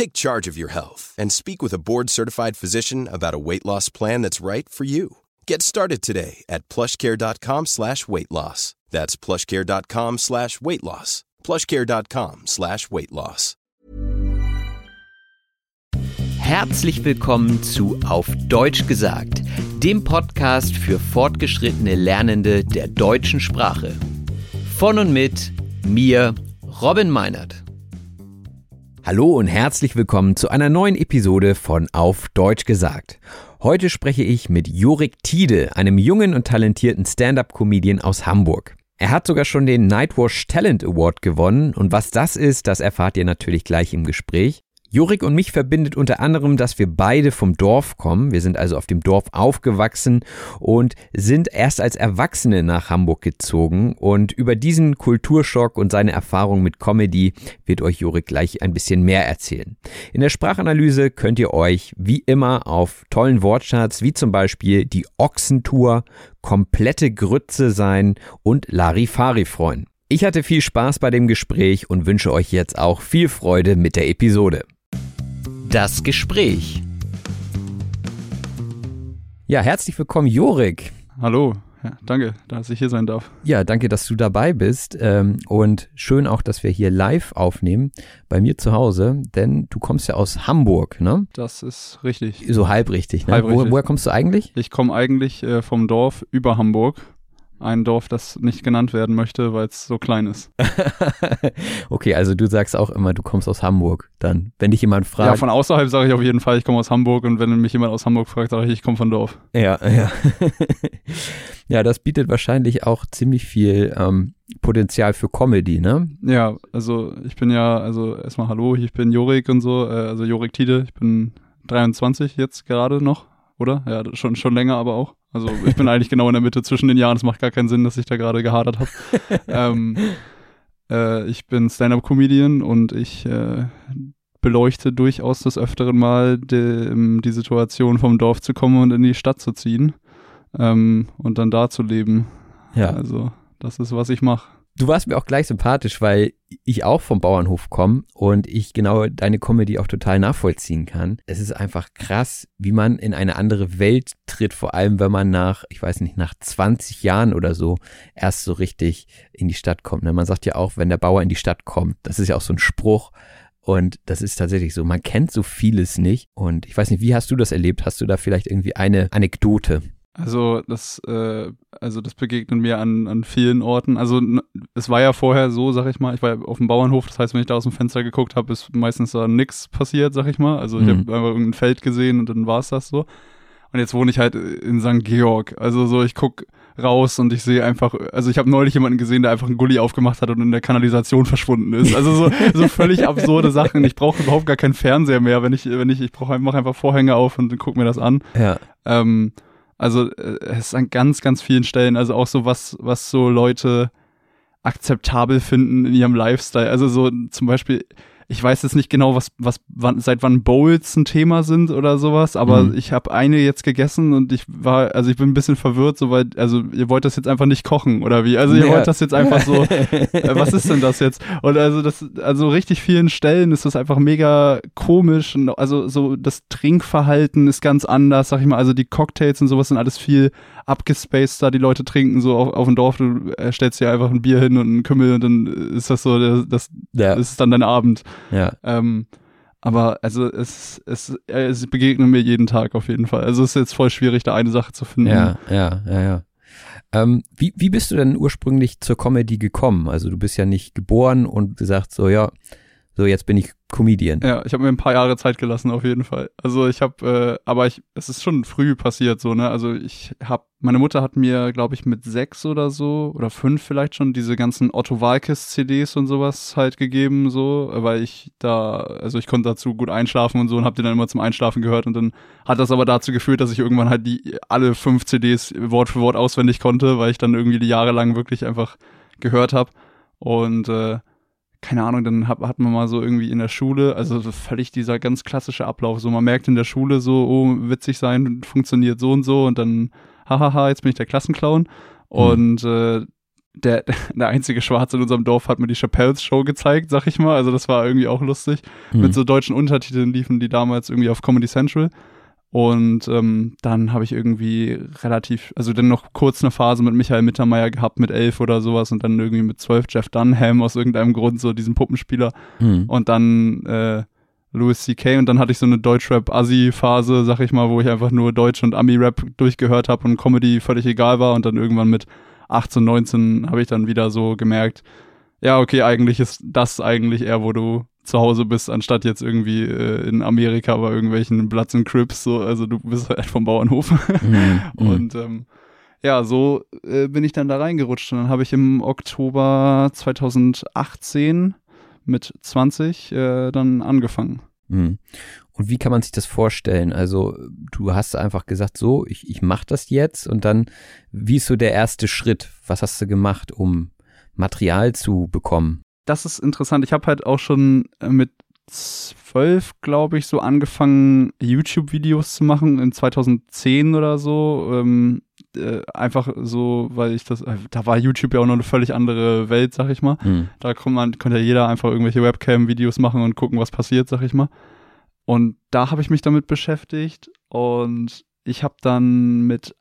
Take charge of your health and speak with a board-certified physician about a weight loss plan that's right for you. Get started today at plushcare.com slash weight loss. That's plushcare.com slash weight loss. plushcare.com slash weight loss. Herzlich willkommen zu Auf Deutsch gesagt, dem Podcast für fortgeschrittene Lernende der deutschen Sprache. Von und mit mir, Robin Meinert. Hallo und herzlich willkommen zu einer neuen Episode von Auf Deutsch gesagt. Heute spreche ich mit Jorik Tiede, einem jungen und talentierten Stand-up-Comedian aus Hamburg. Er hat sogar schon den Nightwash Talent Award gewonnen und was das ist, das erfahrt ihr natürlich gleich im Gespräch. Jurik und mich verbindet unter anderem, dass wir beide vom Dorf kommen. Wir sind also auf dem Dorf aufgewachsen und sind erst als Erwachsene nach Hamburg gezogen. Und über diesen Kulturschock und seine Erfahrung mit Comedy wird euch Jurik gleich ein bisschen mehr erzählen. In der Sprachanalyse könnt ihr euch wie immer auf tollen Wortschatz wie zum Beispiel die Ochsentour, komplette Grütze sein und Larifari freuen. Ich hatte viel Spaß bei dem Gespräch und wünsche euch jetzt auch viel Freude mit der Episode. Das Gespräch. Ja, herzlich willkommen, Jorik. Hallo, ja, danke, dass ich hier sein darf. Ja, danke, dass du dabei bist. Ähm, und schön auch, dass wir hier live aufnehmen bei mir zu Hause, denn du kommst ja aus Hamburg, ne? Das ist richtig. So halb richtig, ne? Halb richtig. Wo, woher kommst du eigentlich? Ich komme eigentlich äh, vom Dorf über Hamburg. Ein Dorf, das nicht genannt werden möchte, weil es so klein ist. okay, also du sagst auch immer, du kommst aus Hamburg. Dann, wenn dich jemand fragt. Ja, von außerhalb sage ich auf jeden Fall, ich komme aus Hamburg. Und wenn mich jemand aus Hamburg fragt, sage ich, ich komme von Dorf. Ja, ja. ja, das bietet wahrscheinlich auch ziemlich viel ähm, Potenzial für Comedy, ne? Ja, also ich bin ja, also erstmal Hallo, ich bin Jorik und so, äh, also Jorik Tide, ich bin 23 jetzt gerade noch, oder? Ja, schon, schon länger aber auch. Also ich bin eigentlich genau in der Mitte zwischen den Jahren. Es macht gar keinen Sinn, dass ich da gerade gehadert habe. ähm, äh, ich bin Stand-up-Comedian und ich äh, beleuchte durchaus des Öfteren mal die, die, Situation vom Dorf zu kommen und in die Stadt zu ziehen ähm, und dann da zu leben. Ja. Also das ist, was ich mache. Du warst mir auch gleich sympathisch, weil ich auch vom Bauernhof komme und ich genau deine Comedy auch total nachvollziehen kann. Es ist einfach krass, wie man in eine andere Welt tritt, vor allem wenn man nach, ich weiß nicht, nach 20 Jahren oder so erst so richtig in die Stadt kommt. Ne? Man sagt ja auch, wenn der Bauer in die Stadt kommt, das ist ja auch so ein Spruch. Und das ist tatsächlich so. Man kennt so vieles nicht. Und ich weiß nicht, wie hast du das erlebt? Hast du da vielleicht irgendwie eine Anekdote? Also das, äh, also das begegnet mir an, an vielen Orten. Also es war ja vorher so, sag ich mal, ich war ja auf dem Bauernhof, das heißt, wenn ich da aus dem Fenster geguckt habe, ist meistens da nichts passiert, sag ich mal. Also ich mhm. habe einfach irgendein Feld gesehen und dann war es das so. Und jetzt wohne ich halt in St. Georg. Also so, ich guck raus und ich sehe einfach, also ich habe neulich jemanden gesehen, der einfach einen Gully aufgemacht hat und in der Kanalisation verschwunden ist. Also so, so völlig absurde Sachen. Ich brauche überhaupt gar keinen Fernseher mehr, wenn ich, wenn ich, ich brauche mache einfach Vorhänge auf und guck mir das an. Ja. Ähm, also äh, es ist an ganz, ganz vielen Stellen, also auch so was, was so Leute akzeptabel finden in ihrem Lifestyle. Also so zum Beispiel, ich weiß jetzt nicht genau, was, was, wann, seit wann Bowls ein Thema sind oder sowas, aber Mhm. ich habe eine jetzt gegessen und ich war, also ich bin ein bisschen verwirrt, soweit, also ihr wollt das jetzt einfach nicht kochen oder wie? Also ihr Ja. wollt das jetzt einfach so, äh, was ist denn das jetzt? Und also das, also richtig vielen Stellen ist das einfach mega komisch und also so das Trinkverhalten ist ganz anders, sag ich mal, also die Cocktails und sowas sind alles viel abgespaced da, die Leute trinken so auf, auf dem Dorf, du äh, stellst dir einfach ein Bier hin und einen Kümmel und dann ist das so, das, das Ja, ist dann dein Abend. Ja. Ähm, aber also es, es, äh, es begegnet mir jeden Tag auf jeden Fall. Also es ist jetzt voll schwierig, da eine Sache zu finden. Ja, ja, ja, ja. Ähm, wie, wie bist du denn ursprünglich zur Comedy gekommen? Also du bist ja nicht geboren und gesagt so, ja, so jetzt bin ich Comedian. Ja, ich habe mir ein paar Jahre Zeit gelassen auf jeden Fall. Also ich habe, äh, aber ich, es ist schon früh passiert so, ne? Also ich habe, meine Mutter hat mir, glaube ich, mit sechs oder so oder fünf vielleicht schon diese ganzen Otto Walkes CDs und sowas halt gegeben, so, weil ich da, also ich konnte dazu gut einschlafen und so und habe die dann immer zum Einschlafen gehört und dann hat das aber dazu geführt, dass ich irgendwann halt die alle fünf CDs Wort für Wort auswendig konnte, weil ich dann irgendwie die Jahre lang wirklich einfach gehört habe und äh, keine Ahnung, dann hat, hat man mal so irgendwie in der Schule, also so völlig dieser ganz klassische Ablauf, so man merkt in der Schule so, oh, witzig sein, funktioniert so und so und dann, hahaha, jetzt bin ich der Klassenclown und äh, der, der einzige Schwarze in unserem Dorf hat mir die Chappelle's Show gezeigt, sag ich mal, also das war irgendwie auch lustig. Hm. Mit so deutschen Untertiteln liefen die damals irgendwie auf Comedy Central. Und ähm, dann habe ich irgendwie relativ, also dann noch kurz eine Phase mit Michael Mittermeier gehabt mit elf oder sowas und dann irgendwie mit zwölf Jeff Dunham aus irgendeinem Grund, so diesen Puppenspieler. Hm. Und dann äh, Louis C.K. und dann hatte ich so eine Deutschrap-Assi-Phase, sag ich mal, wo ich einfach nur Deutsch- und Ami-Rap durchgehört habe und Comedy völlig egal war. Und dann irgendwann mit 18, 19 habe ich dann wieder so gemerkt, ja, okay, eigentlich ist das eigentlich eher, wo du zu Hause bist, anstatt jetzt irgendwie äh, in Amerika bei irgendwelchen Bloods and Crips, so, also du bist halt vom Bauernhof. Hm. Und ähm, ja, so äh, bin ich dann da reingerutscht. Und dann habe ich im Oktober 2018 mit 20 äh, dann angefangen. Hm. Und wie kann man sich das vorstellen? Also du hast einfach gesagt, so, ich, ich mache das jetzt und dann, wie ist so der erste Schritt? Was hast du gemacht, um Material zu bekommen? Das ist interessant. Ich habe halt auch schon äh, mit zwölf, glaube ich, so angefangen, YouTube-Videos zu machen, in 2010 oder so. Ähm, äh, einfach so, weil ich das, äh, da war YouTube ja auch noch eine völlig andere Welt, sag ich mal. Hm. Da konnte, man, konnte ja jeder einfach irgendwelche Webcam-Videos machen und gucken, was passiert, sag ich mal. Und da habe ich mich damit beschäftigt und ich habe dann mit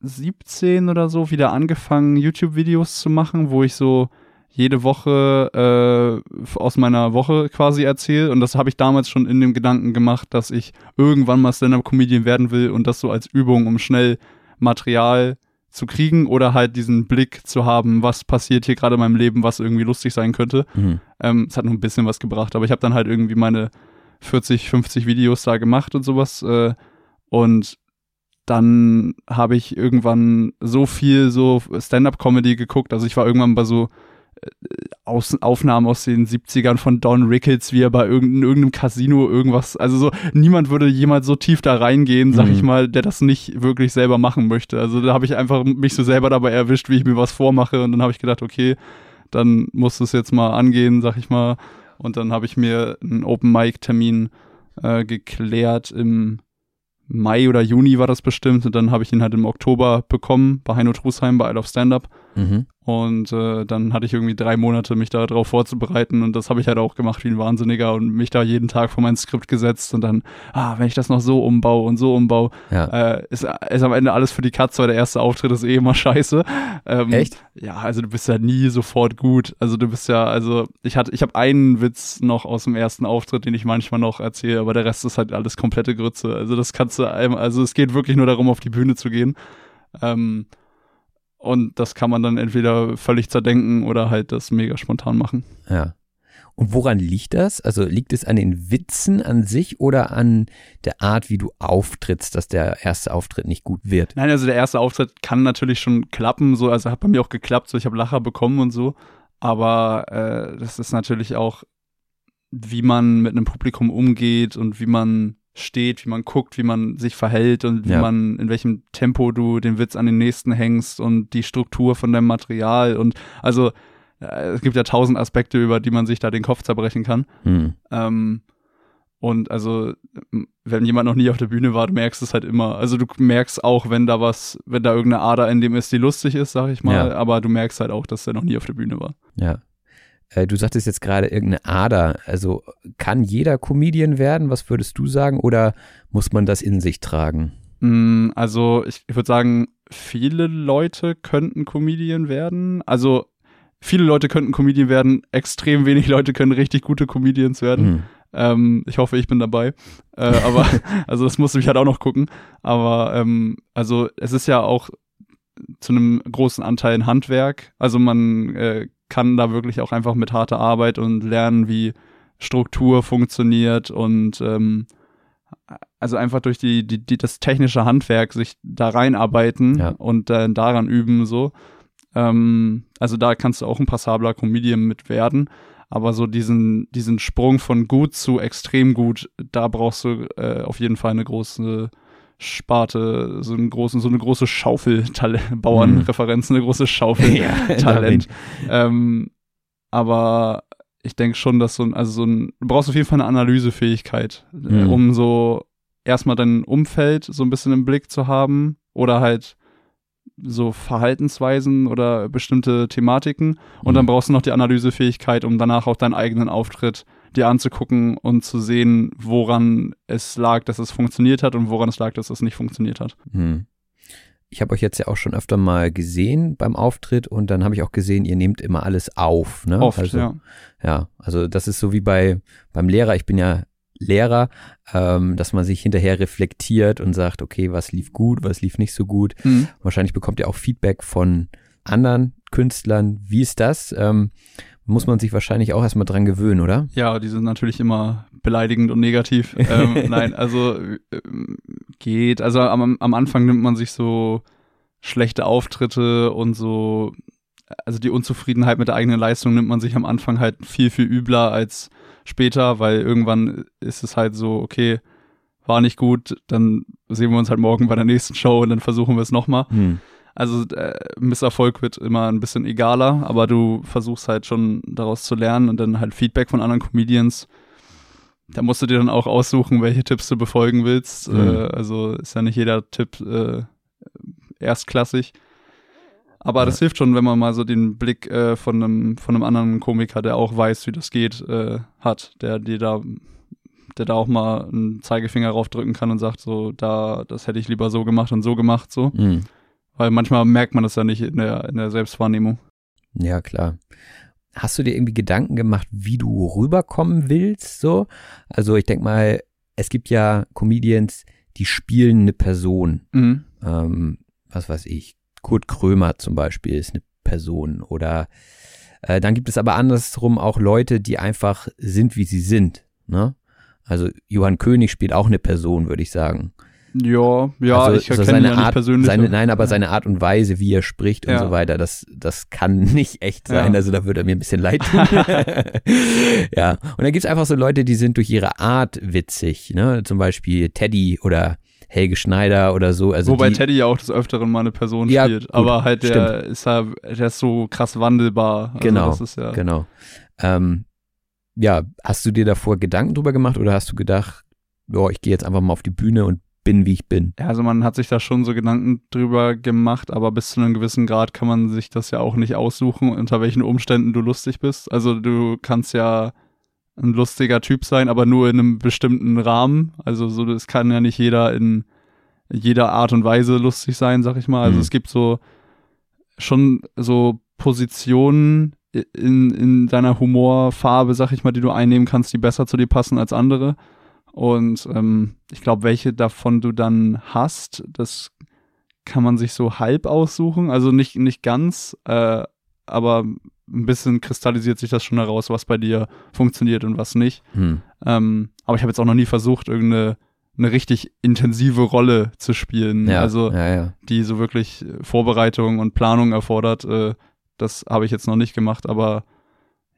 17 oder so wieder angefangen, YouTube-Videos zu machen, wo ich so jede Woche äh, aus meiner Woche quasi erzähle. Und das habe ich damals schon in dem Gedanken gemacht, dass ich irgendwann mal Stand-Up-Comedian werden will und das so als Übung, um schnell Material zu kriegen oder halt diesen Blick zu haben, was passiert hier gerade in meinem Leben, was irgendwie lustig sein könnte. Hm. Ähm, es hat noch ein bisschen was gebracht, aber ich habe dann halt irgendwie meine 40, 50 Videos da gemacht und sowas. Äh, und dann habe ich irgendwann so viel so Stand-up-Comedy geguckt. Also ich war irgendwann bei so aus, Aufnahmen aus den 70ern von Don Rickles, wie er bei irgendein, irgendeinem Casino irgendwas, also so, niemand würde jemals so tief da reingehen, sag Mhm. ich mal, der das nicht wirklich selber machen möchte. Also da habe ich einfach mich so selber dabei erwischt, wie ich mir was vormache und dann habe ich gedacht, okay, dann musst du es jetzt mal angehen, sag ich mal. Und dann habe ich mir einen Open-Mic-Termin äh, geklärt im Mai oder Juni war das bestimmt und dann habe ich ihn halt im Oktober bekommen bei Heino Trusheim bei Isle of Stand-Up Mhm. und äh, dann hatte ich irgendwie drei Monate, mich da drauf vorzubereiten und das habe ich halt auch gemacht wie ein Wahnsinniger und mich da jeden Tag vor mein Skript gesetzt und dann, ah, wenn ich das noch so umbaue und so umbaue, Ja. äh, ist, ist am Ende alles für die Katze, weil der erste Auftritt ist eh immer scheiße. Ähm, Echt? Ja, also du bist ja nie sofort gut. Also du bist ja, also ich hatte, ich habe einen Witz noch aus dem ersten Auftritt, den ich manchmal noch erzähle, aber der Rest ist halt alles komplette Grütze. Also das kannst du also es geht wirklich nur darum, auf die Bühne zu gehen. Ähm, und das kann man dann entweder völlig zerdenken oder halt das mega spontan machen. Ja. Und woran liegt das? Also liegt es an den Witzen an sich oder an der Art, wie du auftrittst, dass der erste Auftritt nicht gut wird? Nein, also der erste Auftritt kann natürlich schon klappen, so, also hat bei mir auch geklappt, so ich habe Lacher bekommen und so. Aber äh, das ist natürlich auch, wie man mit einem Publikum umgeht und wie man steht, wie man guckt, wie man sich verhält und wie Ja. man, in welchem Tempo du den Witz an den nächsten hängst und die Struktur von deinem Material und also äh, es gibt ja tausend Aspekte, über die man sich da den Kopf zerbrechen kann. Hm. Ähm, und also, wenn jemand noch nie auf der Bühne war, du merkst es halt immer. Also du merkst auch, wenn da was, wenn da irgendeine Ader in dem ist, die lustig ist, sag ich mal, Ja. aber du merkst halt auch, dass er noch nie auf der Bühne war. Ja. Äh, Du sagtest jetzt gerade irgendeine Ader. Also kann jeder Comedian werden? Was würdest du sagen? Oder muss man das in sich tragen? Mm, Also ich, ich würde sagen, viele Leute könnten Comedian werden. Also viele Leute könnten Comedian werden, extrem wenig Leute können richtig gute Comedians werden. Hm. Ähm, ich hoffe, ich bin dabei. Äh, aber, also das musste ich halt auch noch gucken. Aber, ähm, also es ist ja auch zu einem großen Anteil ein Handwerk. Also man äh, kann da wirklich auch einfach mit harter Arbeit und lernen, wie Struktur funktioniert und ähm, also einfach durch die, die, die das technische Handwerk sich da reinarbeiten Ja. und äh, daran üben so. Ähm, also da kannst du auch ein passabler Comedian mit werden. Aber so diesen, diesen Sprung von gut zu extrem gut, da brauchst du äh, auf jeden Fall eine große Sparte, so, einen großen, so eine große Schaufel, Bauernreferenz, eine große Schaufel Ja, Talent. ähm, aber ich denke schon, dass so ein, also so ein, du brauchst auf jeden Fall eine Analysefähigkeit, äh, Mhm. um so erstmal dein Umfeld so ein bisschen im Blick zu haben oder halt so Verhaltensweisen oder bestimmte Thematiken. Und dann Mhm. brauchst du noch die Analysefähigkeit, um danach auch deinen eigenen Auftritt dir anzugucken und zu sehen, woran es lag, dass es funktioniert hat und woran es lag, dass es nicht funktioniert hat. Hm. Ich habe euch jetzt ja auch schon öfter mal gesehen beim Auftritt und dann habe ich auch gesehen, ihr nehmt immer alles auf. Ne? Oft, also, ja. Ja, also das ist so wie bei beim Lehrer. Ich bin ja Lehrer, ähm, dass man sich hinterher reflektiert und sagt, okay, was lief gut, was lief nicht so gut. Mhm. Wahrscheinlich bekommt ihr auch Feedback von anderen Künstlern. Wie ist das? Ähm, muss man sich wahrscheinlich auch erstmal dran gewöhnen, oder? Ja, die sind natürlich immer beleidigend und negativ. ähm, nein, also ähm, geht. Also am, am Anfang nimmt man sich so schlechte Auftritte und so, also die Unzufriedenheit mit der eigenen Leistung nimmt man sich am Anfang halt viel, viel übler als später, weil irgendwann ist es halt so, okay, war nicht gut, dann sehen wir uns halt morgen bei der nächsten Show und dann versuchen wir es nochmal. Hm. Also äh, Misserfolg wird immer ein bisschen egaler, aber du versuchst halt schon daraus zu lernen und dann halt Feedback von anderen Comedians. Da musst du dir dann auch aussuchen, welche Tipps du befolgen willst. Mhm. Äh, also ist ja nicht jeder Tipp äh, erstklassig. Aber das hilft schon, wenn man mal so den Blick äh, von, einem, von einem anderen Komiker, der auch weiß, wie das geht, äh, hat, der dir da, der da auch mal einen Zeigefinger raufdrücken kann und sagt, so, da, das hätte ich lieber so gemacht und so gemacht, so. Hm. Weil manchmal merkt man das ja nicht in der, in der Selbstwahrnehmung. Ja, klar. Hast du dir irgendwie Gedanken gemacht, wie du rüberkommen willst? So? Also ich denke mal, es gibt ja Comedians, die spielen eine Person. Mhm. Ähm, was weiß ich, Kurt Krömer zum Beispiel ist eine Person. Oder äh, dann gibt es aber andersrum auch Leute, die einfach sind, wie sie sind. Ne? Also Johann König spielt auch eine Person, würde ich sagen. Ja, ja, also, ich also kenne ihn ja nicht Art, persönlich. seine, nein, aber seine Art und Weise, wie er spricht und Ja. so weiter, das, das kann nicht echt sein. Ja. Also da würde er mir ein bisschen leid tun. ja. Und dann gibt's einfach so Leute, die sind durch ihre Art witzig, ne? Zum Beispiel Teddy oder Helge Schneider oder so. Also Wobei die, Teddy ja auch des Öfteren mal eine Person Ja, spielt. gut, aber halt der ist ja, der ist so krass wandelbar. Also Genau, Das ist ja, Genau. Ähm, ja, hast du dir davor Gedanken drüber gemacht oder hast du gedacht, ja, ich gehe jetzt einfach mal auf die Bühne und bin, wie ich bin? Ja, also man hat sich da schon so Gedanken drüber gemacht, aber bis zu einem gewissen Grad kann man sich das ja auch nicht aussuchen, unter welchen Umständen du lustig bist. Also du kannst ja ein lustiger Typ sein, aber nur in einem bestimmten Rahmen. Also so, das kann ja nicht jeder in jeder Art und Weise lustig sein, sag ich mal. Also Mhm. es gibt so schon so Positionen in, in deiner Humorfarbe, sag ich mal, die du einnehmen kannst, die besser zu dir passen als andere. Und ähm, ich glaube, welche davon du dann hast, das kann man sich so halb aussuchen. Also nicht, nicht ganz, äh, aber ein bisschen kristallisiert sich das schon heraus, was bei dir funktioniert und was nicht. Hm. Ähm, aber ich habe jetzt auch noch nie versucht, irgendeine eine richtig intensive Rolle zu spielen. Ja, Also ja, ja. die so wirklich Vorbereitung und Planung erfordert. Äh, das habe ich jetzt noch nicht gemacht, aber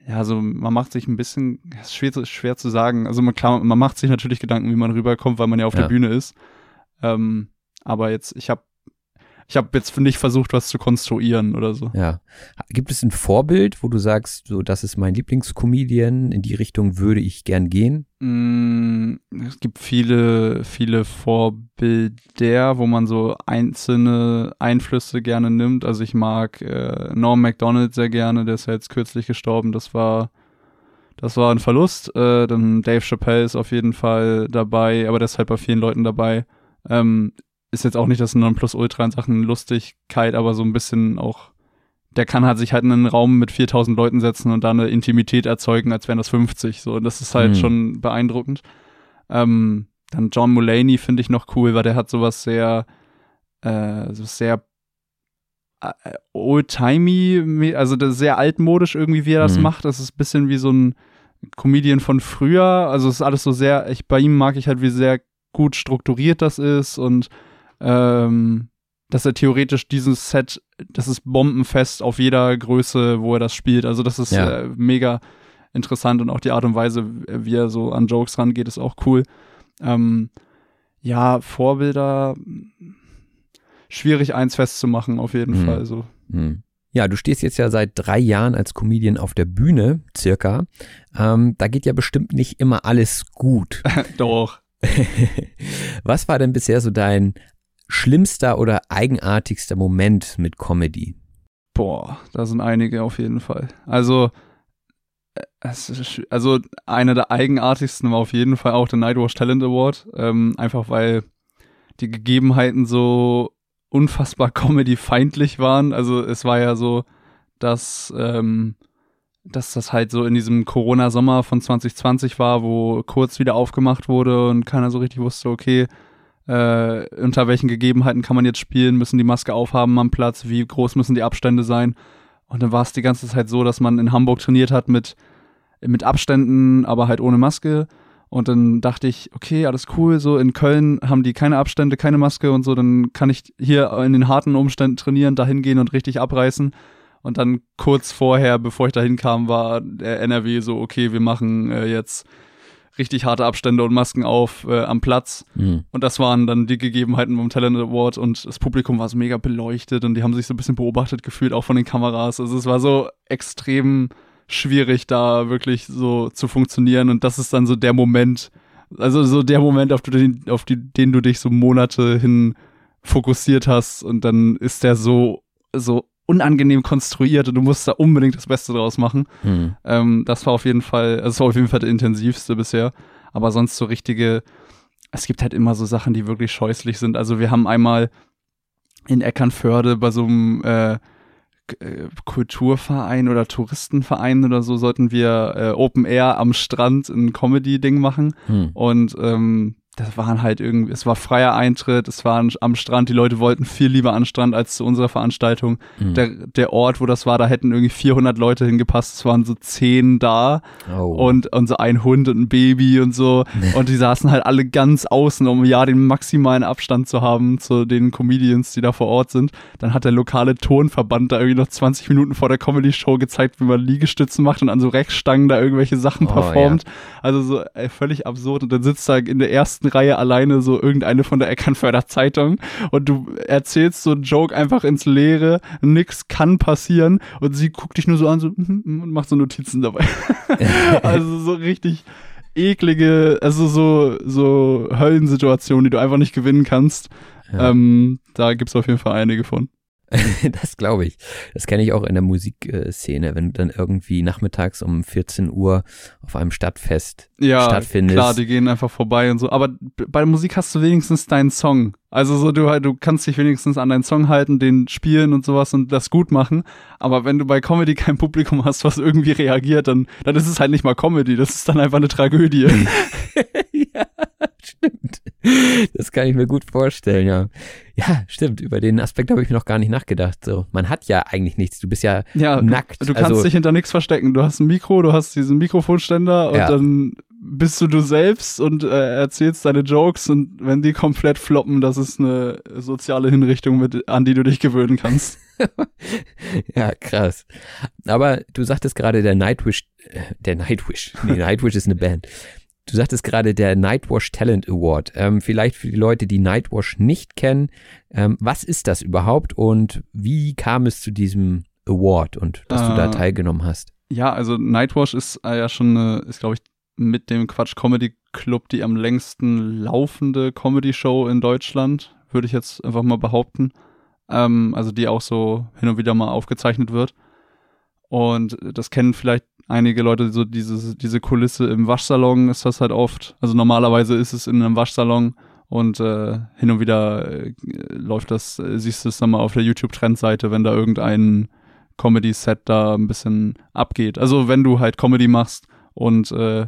ja, also man macht sich ein bisschen, es ist schwer, zu- schwer zu sagen. Also man, klar, man macht sich natürlich Gedanken, wie man rüberkommt, weil man ja auf Ja. der Bühne ist. Ähm, aber jetzt, ich habe, ich habe jetzt nicht versucht, was zu konstruieren oder so. Ja. Gibt es ein Vorbild, wo du sagst, so, das ist mein Lieblingscomedian, in die Richtung würde ich gern gehen? Mm, es gibt viele, viele Vorbilder, wo man so einzelne Einflüsse gerne nimmt. Also ich mag äh, Norm MacDonald sehr gerne, der ist ja jetzt kürzlich gestorben. Das war, das war ein Verlust. Äh, dann Dave Chappelle ist auf jeden Fall dabei, aber der ist halt bei vielen Leuten dabei. Ähm, ist jetzt auch nicht das Nonplusultra in Sachen Lustigkeit, aber so ein bisschen auch, der kann halt sich halt in einen Raum mit 4000 Leuten setzen und da eine Intimität erzeugen, als wären das 50. So, und das ist halt mhm. schon beeindruckend. Ähm, dann John Mulaney finde ich noch cool, weil der hat sowas sehr, äh, so sehr äh, old-timey, also sehr altmodisch irgendwie, wie er das mhm. macht. Das ist ein bisschen wie so ein Comedian von früher. Also es ist alles so sehr, ich, bei ihm mag ich halt, wie sehr gut strukturiert das ist und ähm, dass er theoretisch dieses Set, das ist bombenfest auf jeder Größe, wo er das spielt. Also das ist ja. äh, mega interessant und auch die Art und Weise, wie er so an Jokes rangeht, ist auch cool. Ähm, ja, Vorbilder schwierig eins festzumachen, auf jeden mhm. Fall. So. Mhm. Ja, du stehst jetzt ja seit drei Jahren als Comedian auf der Bühne, circa. Ähm, da geht ja bestimmt nicht immer alles gut. Doch. Was war denn bisher so dein schlimmster oder eigenartigster Moment mit Comedy? Boah, da sind einige auf jeden Fall. Also, äh, also einer der eigenartigsten war auf jeden Fall auch der Nightwatch Talent Award. Ähm, einfach weil die Gegebenheiten so unfassbar comedy-feindlich waren. Also es war ja so, dass, ähm, dass das halt so in diesem Corona-Sommer von 2020 war, wo kurz wieder aufgemacht wurde und keiner so richtig wusste, okay, äh, unter welchen Gegebenheiten kann man jetzt spielen, müssen die Maske aufhaben am Platz, wie groß müssen die Abstände sein. Und dann war es die ganze Zeit so, dass man in Hamburg trainiert hat mit, mit Abständen, aber halt ohne Maske. Und dann dachte ich, okay, alles cool, so in Köln haben die keine Abstände, keine Maske und so, dann kann ich hier in den harten Umständen trainieren, dahin gehen und richtig abreißen. Und dann kurz vorher, bevor ich dahin kam, war der NRW so, okay, wir machen äh, jetzt richtig harte Abstände und Masken auf äh, am Platz. Mhm. Und das waren dann die Gegebenheiten vom Talent Award und das Publikum war so mega beleuchtet und die haben sich so ein bisschen beobachtet gefühlt, auch von den Kameras. Also es war so extrem schwierig, da wirklich so zu funktionieren. Und das ist dann so der Moment, also so der Moment, auf den, auf die, den du dich so Monate hin fokussiert hast und dann ist der so, so unangenehm konstruiert und du musst da unbedingt das Beste draus machen. Hm. Ähm, das war auf jeden Fall, also das war auf jeden Fall der intensivste bisher. Aber sonst so richtige, es gibt halt immer so Sachen, die wirklich scheußlich sind. Also wir haben einmal in Eckernförde bei so einem äh, äh, Kulturverein oder Touristenverein oder so sollten wir äh, Open Air am Strand ein Comedy-Ding machen. Hm. Und ähm, das waren halt irgendwie, es war freier Eintritt, es war am Strand, die Leute wollten viel lieber an Strand als zu unserer Veranstaltung. Mhm. Der, der Ort, wo das war, da hätten irgendwie 400 Leute hingepasst, es waren so zehn da oh. und, und so ein Hund und ein Baby und so und die saßen halt alle ganz außen, um ja den maximalen Abstand zu haben zu den Comedians, die da vor Ort sind. Dann hat der lokale Tonverband da irgendwie noch 20 Minuten vor der Comedy-Show gezeigt, wie man Liegestützen macht und an so Rechtstangen da irgendwelche Sachen oh, performt. Ja. Also so ey, völlig absurd und dann sitzt da in der ersten ersten Reihe alleine so irgendeine von der Eckernförder Zeitung und du erzählst so einen Joke einfach ins Leere, nix kann passieren und sie guckt dich nur so an so mhm, mhm, und macht so Notizen dabei. also so richtig eklige, also so, so Höllensituationen, die du einfach nicht gewinnen kannst. Ja. Ähm, da es auf jeden Fall einige von. das glaube ich. Das kenne ich auch in der Musikszene, wenn du dann irgendwie nachmittags um 14 Uhr auf einem Stadtfest ja, stattfindest. Klar, die gehen einfach vorbei und so. Aber bei der Musik hast du wenigstens deinen Song. Also so, du, du kannst dich wenigstens an deinen Song halten, den spielen und sowas und das gut machen. Aber wenn du bei Comedy kein Publikum hast, was irgendwie reagiert, dann, dann ist es halt nicht mal Comedy. Das ist dann einfach eine Tragödie. ja, stimmt. Das kann ich mir gut vorstellen, ja. Ja, stimmt. Über den Aspekt habe ich mir noch gar nicht nachgedacht. So, man hat ja eigentlich nichts. Du bist ja, ja nackt. Du, du kannst also, dich hinter nichts verstecken. Du hast ein Mikro, du hast diesen Mikrofonständer und ja. dann bist du du selbst und äh, erzählst deine Jokes und wenn die komplett floppen, das ist eine soziale Hinrichtung, mit, an die du dich gewöhnen kannst. ja, krass. Aber du sagtest gerade der Nightwish, äh, der Nightwish, nee, Nightwish ist eine Band. Du sagtest gerade der Nightwash Talent Award. Ähm, vielleicht für die Leute, die Nightwash nicht kennen, ähm, was ist das überhaupt und wie kam es zu diesem Award und dass äh, du da äh, teilgenommen hast? Ja, also Nightwash ist äh, ja schon, eine, ist glaube ich mit dem Quatsch Comedy Club die am längsten laufende Comedy Show in Deutschland, würde ich jetzt einfach mal behaupten. Ähm, also die auch so hin und wieder mal aufgezeichnet wird. Und das kennen vielleicht einige Leute, so diese, diese Kulisse im Waschsalon ist das halt oft. Also normalerweise ist es in einem Waschsalon und äh, hin und wieder äh, läuft das, äh, siehst du es dann mal auf der YouTube-Trendseite, wenn da irgendein Comedy-Set da ein bisschen abgeht. Also wenn du halt Comedy machst und äh,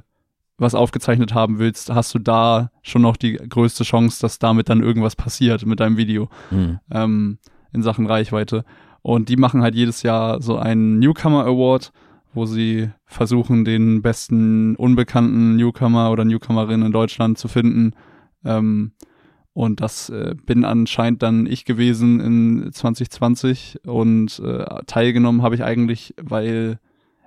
was aufgezeichnet haben willst, hast du da schon noch die größte Chance, dass damit dann irgendwas passiert mit deinem Video mhm. ähm, in Sachen Reichweite. Und die machen halt jedes Jahr so einen Newcomer Award, wo sie versuchen, den besten unbekannten Newcomer oder Newcomerin in Deutschland zu finden. Ähm, und das äh, bin anscheinend dann ich gewesen in 2020 und äh, teilgenommen habe ich eigentlich, weil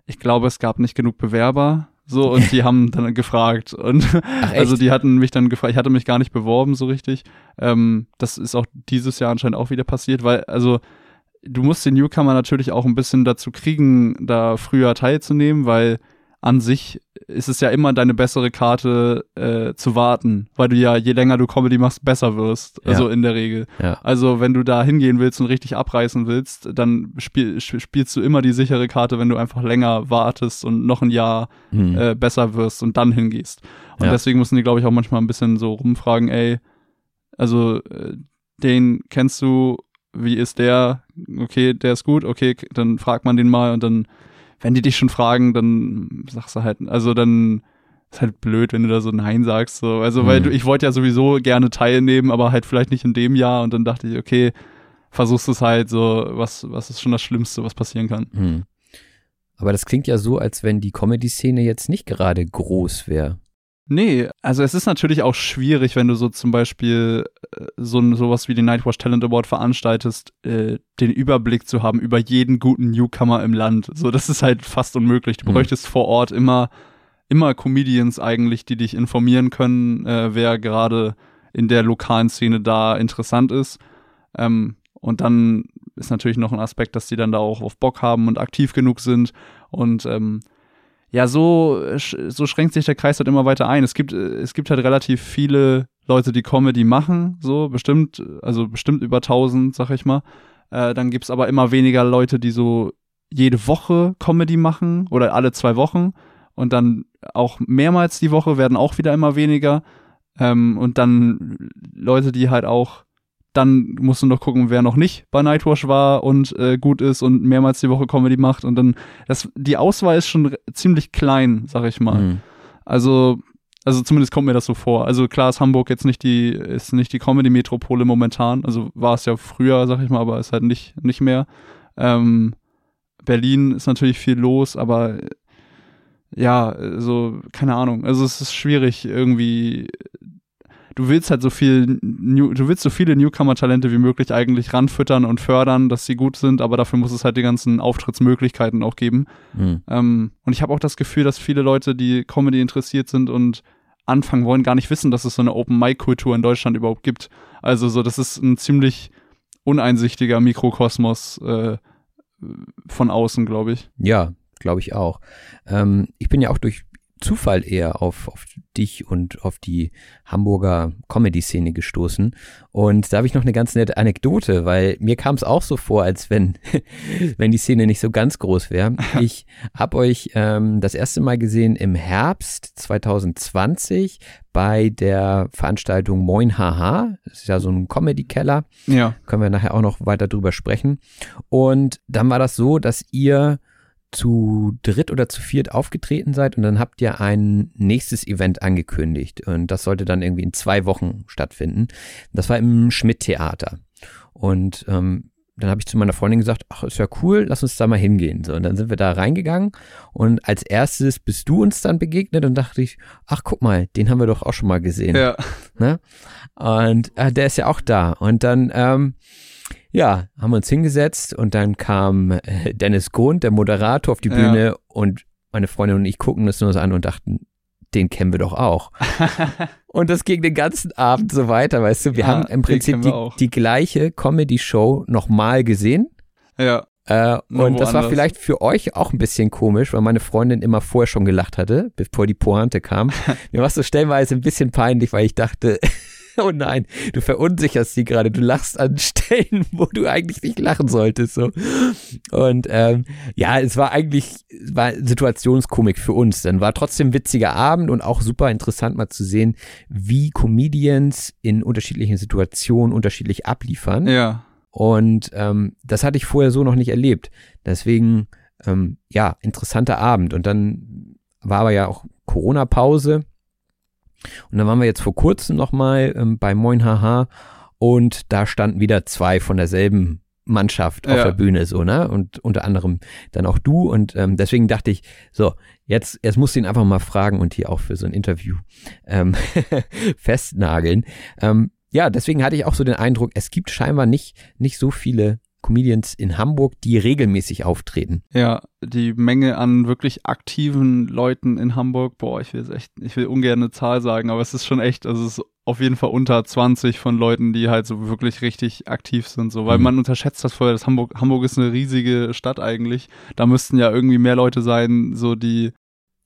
ich glaube, es gab nicht genug Bewerber so, und die haben dann gefragt. Und Ach, also die hatten mich dann gefragt, ich hatte mich gar nicht beworben so richtig. Ähm, das ist auch dieses Jahr anscheinend auch wieder passiert, weil, also du musst den Newcomer natürlich auch ein bisschen dazu kriegen, da früher teilzunehmen, weil an sich ist es ja immer deine bessere Karte äh, zu warten, weil du ja, je länger du Comedy machst, besser wirst. Also ja. in der Regel. Ja. Also wenn du da hingehen willst und richtig abreißen willst, dann spiel, spielst du immer die sichere Karte, wenn du einfach länger wartest und noch ein Jahr mhm. äh, besser wirst und dann hingehst. Und ja. deswegen müssen die, glaube ich, auch manchmal ein bisschen so rumfragen, ey, also äh, den kennst du, wie ist der? Okay, der ist gut, okay, dann fragt man den mal und dann wenn die dich schon fragen, dann sagst du halt, also dann ist halt blöd, wenn du da so Nein sagst. So. Also, mhm. weil du, ich wollte ja sowieso gerne teilnehmen, aber halt vielleicht nicht in dem Jahr. Und dann dachte ich, okay, versuchst es halt so, was, was ist schon das Schlimmste, was passieren kann. Mhm. Aber das klingt ja so, als wenn die Comedy-Szene jetzt nicht gerade groß wäre. Nee, also es ist natürlich auch schwierig, wenn du so zum Beispiel äh, so sowas wie den Nightwatch Talent Award veranstaltest, äh, den Überblick zu haben über jeden guten Newcomer im Land. So, das ist halt fast unmöglich. Du mhm. bräuchtest vor Ort immer, immer Comedians eigentlich, die dich informieren können, äh, wer gerade in der lokalen Szene da interessant ist. Ähm, und dann ist natürlich noch ein Aspekt, dass die dann da auch auf Bock haben und aktiv genug sind. Und ähm, ja, so, so schränkt sich der Kreis halt immer weiter ein. Es gibt, es gibt halt relativ viele Leute, die Comedy machen, so bestimmt, also bestimmt über 1000, sag ich mal. Äh, dann gibt's aber immer weniger Leute, die so jede Woche Comedy machen oder alle zwei Wochen. Und dann auch mehrmals die Woche werden auch wieder immer weniger. Ähm, und dann Leute, die halt auch dann musst du noch gucken, wer noch nicht bei Nightwash war und äh, gut ist und mehrmals die Woche Comedy macht. Und dann, das, die Auswahl ist schon ziemlich klein, sag ich mal. Mhm. Also, also zumindest kommt mir das so vor. Also klar ist Hamburg jetzt nicht die, ist nicht die Comedy-Metropole momentan. Also war es ja früher, sag ich mal, aber ist halt nicht, nicht mehr. Ähm, Berlin ist natürlich viel los, aber ja, so, keine Ahnung. Also es ist schwierig, irgendwie du willst halt so viel, New, du willst so viele Newcomer-Talente wie möglich eigentlich ranfüttern und fördern, dass sie gut sind, aber dafür muss es halt die ganzen Auftrittsmöglichkeiten auch geben. Mhm. Ähm, und ich habe auch das Gefühl, dass viele Leute, die Comedy interessiert sind und anfangen wollen, gar nicht wissen, dass es so eine Open-Mic-Kultur in Deutschland überhaupt gibt. Also so, das ist ein ziemlich uneinsichtiger Mikrokosmos äh, von außen, glaube ich. Ja, glaube ich auch. Ähm, ich bin ja auch durch Zufall eher auf, auf dich und auf die Hamburger Comedy-Szene gestoßen. Und da habe ich noch eine ganz nette Anekdote, weil mir kam es auch so vor, als wenn, wenn die Szene nicht so ganz groß wäre. Ich habe euch ähm, das erste Mal gesehen im Herbst 2020 bei der Veranstaltung Moin Haha. Das ist ja so ein Comedy-Keller. Ja. Können wir nachher auch noch weiter drüber sprechen. Und dann war das so, dass ihr zu dritt oder zu viert aufgetreten seid und dann habt ihr ein nächstes Event angekündigt und das sollte dann irgendwie in zwei Wochen stattfinden. Das war im Schmidt-Theater und ähm, dann habe ich zu meiner Freundin gesagt, ach, ist ja cool, lass uns da mal hingehen. So, und dann sind wir da reingegangen und als erstes bist du uns dann begegnet und dachte ich, ach, guck mal, den haben wir doch auch schon mal gesehen. Ja. Ne? Und äh, der ist ja auch da. Und dann ähm, ja, haben wir uns hingesetzt und dann kam äh, Dennis Grund, der Moderator, auf die Bühne ja. und meine Freundin und ich gucken das nur so an und dachten, den kennen wir doch auch. und das ging den ganzen Abend so weiter, weißt du. Wir Ja, haben im Prinzip die, die gleiche Comedy-Show nochmal gesehen. Ja. Äh, und das war vielleicht für euch auch ein bisschen komisch, weil meine Freundin immer vorher schon gelacht hatte, bevor die Pointe kam. Mir war es so stellenweise ein bisschen peinlich, weil ich dachte, oh nein, du verunsicherst sie gerade, du lachst an Stellen, wo du eigentlich nicht lachen solltest. So. Und ähm, ja, es war eigentlich war Situationskomik für uns. Dann war trotzdem witziger Abend und auch super interessant mal zu sehen, wie Comedians in unterschiedlichen Situationen unterschiedlich abliefern. Ja. Und ähm, das hatte ich vorher so noch nicht erlebt. Deswegen, ähm, ja, interessanter Abend. Und dann war aber ja auch Corona-Pause. Und dann waren wir jetzt vor kurzem nochmal ähm, bei Moin Haha und da standen wieder zwei von derselben Mannschaft auf Ja. der Bühne, so, ne? Und unter anderem dann auch du. Und ähm, deswegen dachte ich, so, jetzt, jetzt musst du ihn einfach mal fragen und hier auch für so ein Interview ähm, festnageln. Ähm, ja, deswegen hatte ich auch so den Eindruck, es gibt scheinbar nicht, nicht so viele Comedians in Hamburg, die regelmäßig auftreten. Ja, die Menge an wirklich aktiven Leuten in Hamburg, boah, ich will es echt, ich will ungern eine Zahl sagen, aber es ist schon echt, also es ist auf jeden Fall unter 20 von Leuten, die halt so wirklich richtig aktiv sind, so, weil Mhm. man unterschätzt das vorher, dass Hamburg, Hamburg ist eine riesige Stadt eigentlich, da müssten ja irgendwie mehr Leute sein, so die,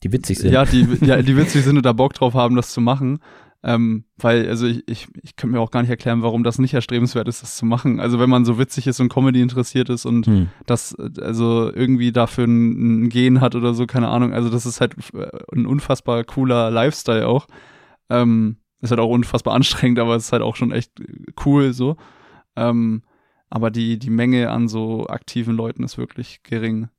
Die witzig sind. ja, die, ja, die witzig sind und da Bock drauf haben, das zu machen. Ähm, weil, also ich, ich, ich könnte mir auch gar nicht erklären, warum das nicht erstrebenswert ist, das zu machen. Also wenn man so witzig ist und Comedy interessiert ist und Hm. das also irgendwie dafür ein, ein Gen hat oder so, keine Ahnung. Also das ist halt äh, ein unfassbar cooler Lifestyle auch. Ähm, ist halt auch unfassbar anstrengend, aber es ist halt auch schon echt cool so. Ähm, aber die, die Menge an so aktiven Leuten ist wirklich gering.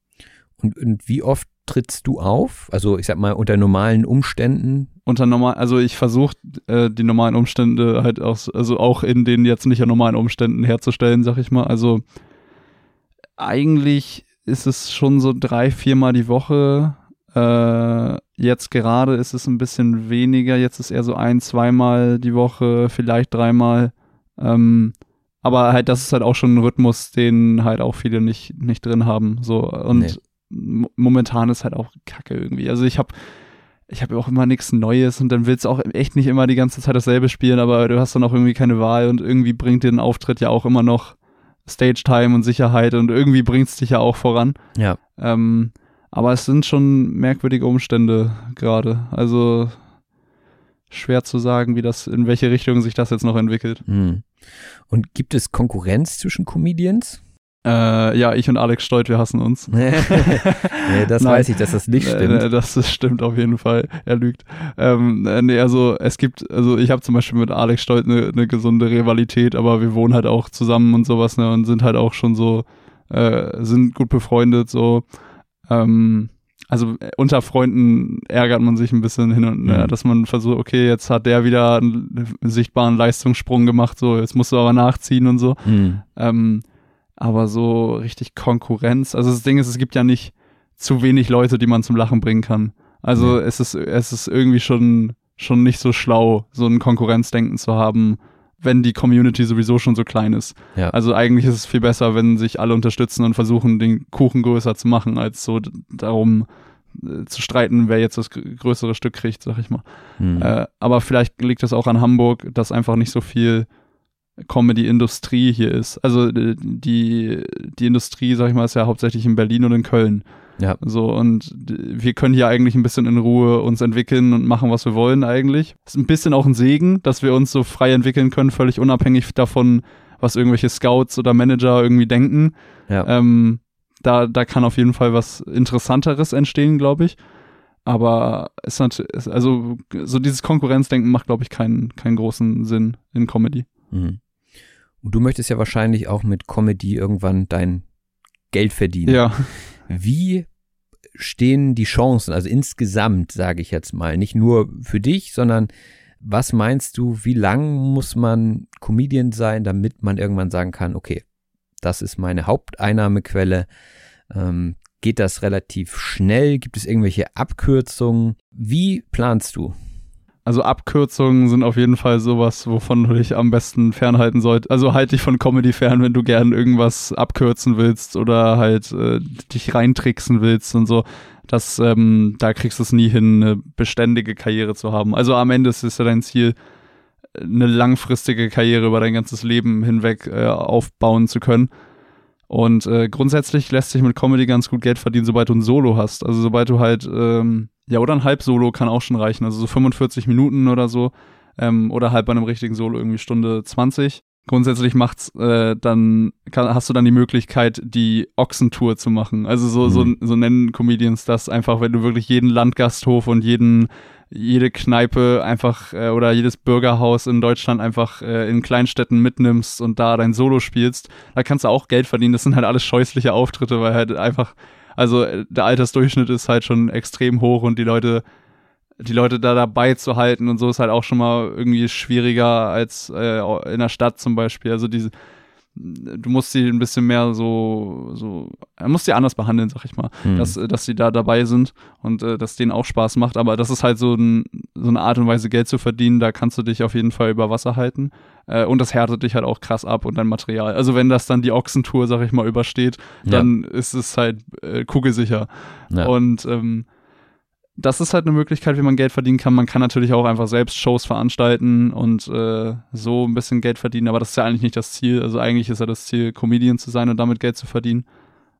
Und, und wie oft trittst du auf? Also ich sag mal unter normalen Umständen. Unter normal, also ich versuche äh, die normalen Umstände halt auch, also auch in den jetzt nicht normalen Umständen herzustellen, sag ich mal. Also eigentlich ist es schon so drei, viermal die Woche. Äh, jetzt gerade ist es ein bisschen weniger. Jetzt ist eher so ein, zweimal die Woche, vielleicht dreimal. Ähm, aber halt, das ist halt auch schon ein Rhythmus, den halt auch viele nicht, nicht drin haben. So und Nee. Mo- momentan ist halt auch Kacke irgendwie. Also ich habe ich habe auch immer nichts Neues und dann willst du auch echt nicht immer die ganze Zeit dasselbe spielen, aber du hast dann auch irgendwie keine Wahl und irgendwie bringt dir ein Auftritt ja auch immer noch Stage-Time und Sicherheit und irgendwie bringt es dich ja auch voran. Ja. Ähm, aber es sind schon merkwürdige Umstände gerade. Also schwer zu sagen, wie das, in welche Richtung sich das jetzt noch entwickelt. Hm. Und gibt es Konkurrenz zwischen Comedians? Äh, ja, ich und Alex Stolt, wir hassen uns. nee, das Nein. weiß ich, dass das nicht Äh, stimmt. äh, das, das stimmt auf jeden Fall. Er lügt. Ähm, äh, nee, also es gibt, also ich habe zum Beispiel mit Alex Stolt eine ne gesunde Rivalität, aber wir wohnen halt auch zusammen und sowas, ne, und sind halt auch schon so, äh, sind gut befreundet, so. Ähm, also unter Freunden ärgert man sich ein bisschen hin und her, Mhm. dass man versucht, okay, jetzt hat der wieder einen sichtbaren Leistungssprung gemacht, so, jetzt musst du aber nachziehen und so. Hm. Ähm, aber so richtig Konkurrenz. Also das Ding ist, es gibt ja nicht zu wenig Leute, die man zum Lachen bringen kann. Also es ist, es ist irgendwie schon, schon nicht so schlau, so ein Konkurrenzdenken zu haben, wenn die Community sowieso schon so klein ist. Ja. Also eigentlich ist es viel besser, wenn sich alle unterstützen und versuchen, den Kuchen größer zu machen, als so darum äh, zu streiten, wer jetzt das gr- größere Stück kriegt, sag ich mal. Hm. Äh, aber vielleicht liegt das auch an Hamburg, dass einfach nicht so viel Comedy-Industrie hier ist. Also äh, die, die Industrie, sag ich mal, ist ja hauptsächlich in Berlin und in Köln. Ja. So, und d- wir können hier eigentlich ein bisschen in Ruhe uns entwickeln und machen, was wir wollen eigentlich. Ist ein bisschen auch ein Segen, dass wir uns so frei entwickeln können, völlig unabhängig davon, was irgendwelche Scouts oder Manager irgendwie denken. ja. Ähm, da, da kann auf jeden Fall was Interessanteres entstehen, glaube ich. Aber es hat, also so dieses Konkurrenzdenken macht, glaube ich, keinen, keinen großen Sinn in Comedy. Mhm. Und du möchtest ja wahrscheinlich auch mit Comedy irgendwann dein Geld verdienen. Ja. Wie stehen die Chancen, also insgesamt, sage ich jetzt mal, nicht nur für dich, sondern was meinst du, wie lang muss man Comedian sein, damit man irgendwann sagen kann, okay, das ist meine Haupteinnahmequelle. Ähm, geht das relativ schnell? Gibt es irgendwelche Abkürzungen? Wie planst du? Also Abkürzungen sind auf jeden Fall sowas, wovon du dich am besten fernhalten solltest. Also halt dich von Comedy fern, wenn du gern irgendwas abkürzen willst oder halt äh, dich reintricksen willst und so. Das, ähm, da kriegst du es nie hin, eine beständige Karriere zu haben. Also am Ende ist es ja dein Ziel, eine langfristige Karriere über dein ganzes Leben hinweg äh, aufbauen zu können. Und äh, grundsätzlich lässt sich mit Comedy ganz gut Geld verdienen, sobald du ein Solo hast. Also sobald du halt, ähm, ja, oder ein Halbsolo kann auch schon reichen. Also so 45 Minuten oder so. Ähm, oder halt bei einem richtigen Solo irgendwie Stunde 20. Grundsätzlich macht's äh, dann kann, hast du dann die Möglichkeit, die Ochsentour zu machen. Also so, mhm. so, so nennen Comedians das einfach, wenn du wirklich jeden Landgasthof und jeden jede Kneipe einfach äh, oder jedes Bürgerhaus in Deutschland einfach äh, in Kleinstädten mitnimmst und da dein Solo spielst, da kannst du auch Geld verdienen. Das sind halt alles scheußliche Auftritte, weil halt einfach, also äh, der Altersdurchschnitt ist halt schon extrem hoch und die Leute, die Leute da dabei zu halten und so ist halt auch schon mal irgendwie schwieriger als äh, in der Stadt zum Beispiel. Also diese du musst sie ein bisschen mehr so, so, er muss sie anders behandeln, sag ich mal, mhm. dass, dass sie da dabei sind und äh, dass denen auch Spaß macht. Aber das ist halt so, ein, so eine Art und Weise, Geld zu verdienen, da kannst du dich auf jeden Fall über Wasser halten. Äh, und das härtet dich halt auch krass ab und dein Material. Also wenn das dann die Ochsentour, sag ich mal, übersteht, dann ja. ist es halt äh, kugelsicher. Ja. Und ähm, das ist halt eine Möglichkeit, wie man Geld verdienen kann. Man kann natürlich auch einfach selbst Shows veranstalten und äh, so ein bisschen Geld verdienen, aber das ist ja eigentlich nicht das Ziel. Also eigentlich ist ja das Ziel, Comedian zu sein und damit Geld zu verdienen.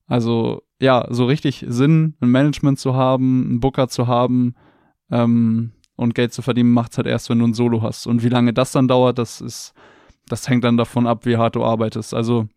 Also ja, so richtig Sinn, ein Management zu haben, einen Booker zu haben ähm, und Geld zu verdienen, macht es halt erst, wenn du ein Solo hast. Und wie lange das dann dauert, das ist, das hängt dann davon ab, wie hart du arbeitest. Also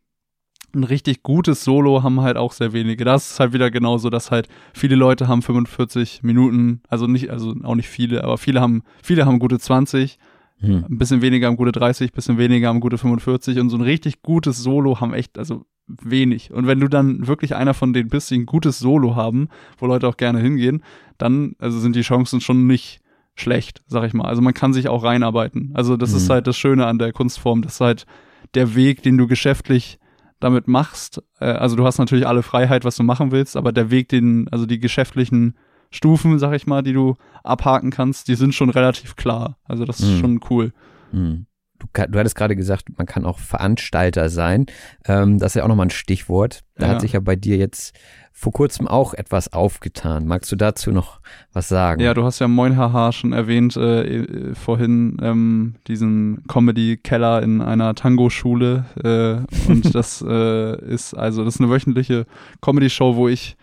ein richtig gutes Solo haben halt auch sehr wenige. Das ist halt wieder genauso, dass halt viele Leute haben 45 Minuten, also nicht, also auch nicht viele, aber viele haben, viele haben gute 20, hm. ein bisschen weniger haben gute 30, ein bisschen weniger haben gute 45 und so ein richtig gutes Solo haben echt, also wenig. Und wenn du dann wirklich einer von denen bist, die ein gutes Solo haben, wo Leute auch gerne hingehen, dann, also sind die Chancen schon nicht schlecht, sag ich mal. Also man kann sich auch reinarbeiten. Also das hm. ist halt das Schöne an der Kunstform, das ist halt der Weg, den du geschäftlich damit machst. Äh, also du hast natürlich alle Freiheit, was du machen willst, aber der Weg, den, also die geschäftlichen Stufen, sag ich mal, die du abhaken kannst, die sind schon relativ klar. Also das ist mhm. schon cool. Mhm. Du, du, hattest gerade gesagt, man kann auch Veranstalter sein. Ähm, das ist ja auch nochmal ein Stichwort. Da ja. hat sich ja bei dir jetzt vor kurzem auch etwas aufgetan. Magst du dazu noch was sagen? Ja, du hast ja Moin Haha schon erwähnt äh, äh, vorhin, ähm, diesen Comedy-Keller in einer Tango-Schule. Äh, und das äh, ist also, das ist eine wöchentliche Comedy-Show, wo ich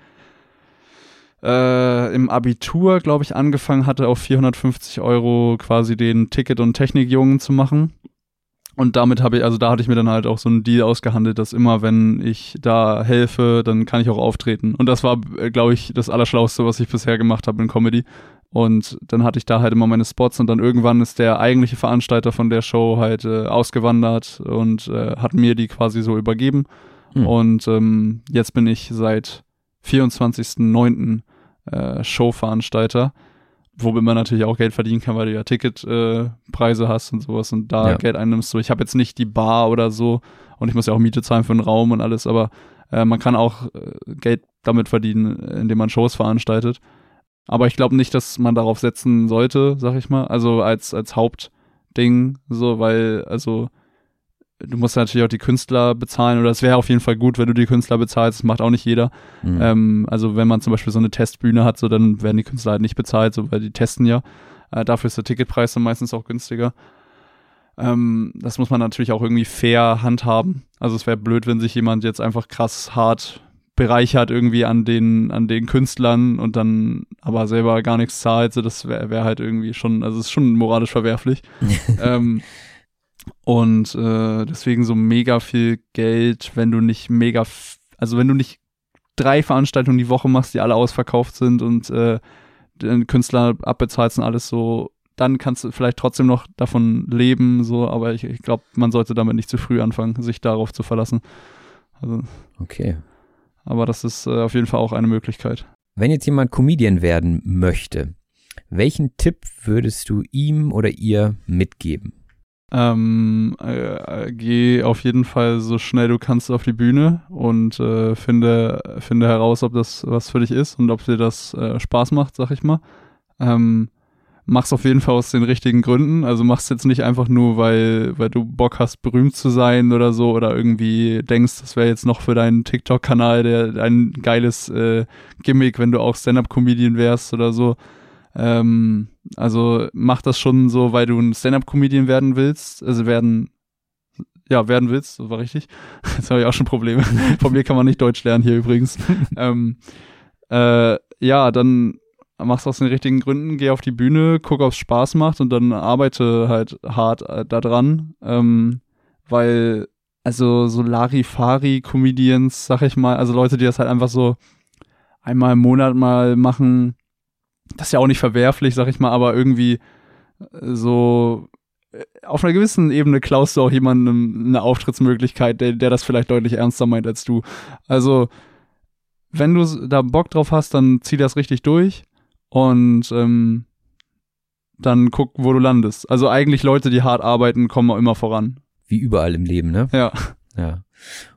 äh, im Abitur, glaube ich, angefangen hatte, auf 450 Euro quasi den Ticket- und Technikjungen zu machen. Und damit habe ich, also da hatte ich mir dann halt auch so einen Deal ausgehandelt, dass immer, wenn ich da helfe, dann kann ich auch auftreten. Und das war, äh, glaube ich, das Allerschlauste, was ich bisher gemacht habe in Comedy. Und dann hatte ich da halt immer meine Spots und dann irgendwann ist der eigentliche Veranstalter von der Show halt äh, ausgewandert und äh, hat mir die quasi so übergeben. Mhm. Und ähm, jetzt bin ich seit 24.09. Äh, Showveranstalter womit man natürlich auch Geld verdienen kann, weil du ja Ticketpreise äh, hast und sowas und da ja. Geld einnimmst. So, ich habe jetzt nicht die Bar oder so und ich muss ja auch Miete zahlen für einen Raum und alles, aber äh, man kann auch äh, Geld damit verdienen, indem man Shows veranstaltet. Aber ich glaube nicht, dass man darauf setzen sollte, sag ich mal. Also als, als Hauptding, so, weil, also du musst natürlich auch die Künstler bezahlen oder es wäre auf jeden Fall gut, wenn du die Künstler bezahlst. Das macht auch nicht jeder. Mhm. Ähm, also wenn man zum Beispiel so eine Testbühne hat, so dann werden die Künstler halt nicht bezahlt, so weil die testen ja. Äh, dafür ist der Ticketpreis dann meistens auch günstiger. Ähm, das muss man natürlich auch irgendwie fair handhaben. Also es wäre blöd, wenn sich jemand jetzt einfach krass hart bereichert irgendwie an den, an den Künstlern und dann aber selber gar nichts zahlt. So, das wäre wär halt irgendwie schon, also es ist schon moralisch verwerflich. ähm, und äh, deswegen so mega viel Geld, wenn du nicht mega, also wenn du nicht drei Veranstaltungen die Woche machst, die alle ausverkauft sind und äh, den Künstler abbezahlst und alles so, dann kannst du vielleicht trotzdem noch davon leben, so, aber ich, ich glaube, man sollte damit nicht zu früh anfangen, sich darauf zu verlassen. Also, okay. Aber das ist äh, auf jeden Fall auch eine Möglichkeit. Wenn jetzt jemand Comedian werden möchte, welchen Tipp würdest du ihm oder ihr mitgeben? Ähm, äh, geh auf jeden Fall so schnell du kannst auf die Bühne und äh, finde, finde heraus, ob das was für dich ist und ob dir das äh, Spaß macht, sag ich mal. Ähm, mach's auf jeden Fall aus den richtigen Gründen. Also mach's jetzt nicht einfach nur, weil, weil du Bock hast, berühmt zu sein oder so oder irgendwie denkst, das wäre jetzt noch für deinen TikTok-Kanal ein geiles äh, Gimmick, wenn du auch Stand-up-Comedian wärst oder so. Ähm, also mach das schon so, weil du ein Stand-up-Comedian werden willst, also werden ja, werden willst, das war richtig. Jetzt habe ich auch schon Probleme. Von mir kann man nicht Deutsch lernen hier übrigens. ähm, äh, ja, dann mach's aus den richtigen Gründen, geh auf die Bühne, guck, ob es Spaß macht und dann arbeite halt hart äh, daran. Ähm, weil, also so Larifari-Comedians, sag ich mal, also Leute, die das halt einfach so einmal im Monat mal machen, das ist ja auch nicht verwerflich, sag ich mal, aber irgendwie so äh, auf einer gewissen Ebene klaust du auch jemandem eine Auftrittsmöglichkeit, der, der das vielleicht deutlich ernster meint als du. Also, wenn du da Bock drauf hast, dann zieh das richtig durch und ähm, dann guck, wo du landest. Also eigentlich Leute, die hart arbeiten, kommen immer voran. Wie überall im Leben, ne? Ja. Ja.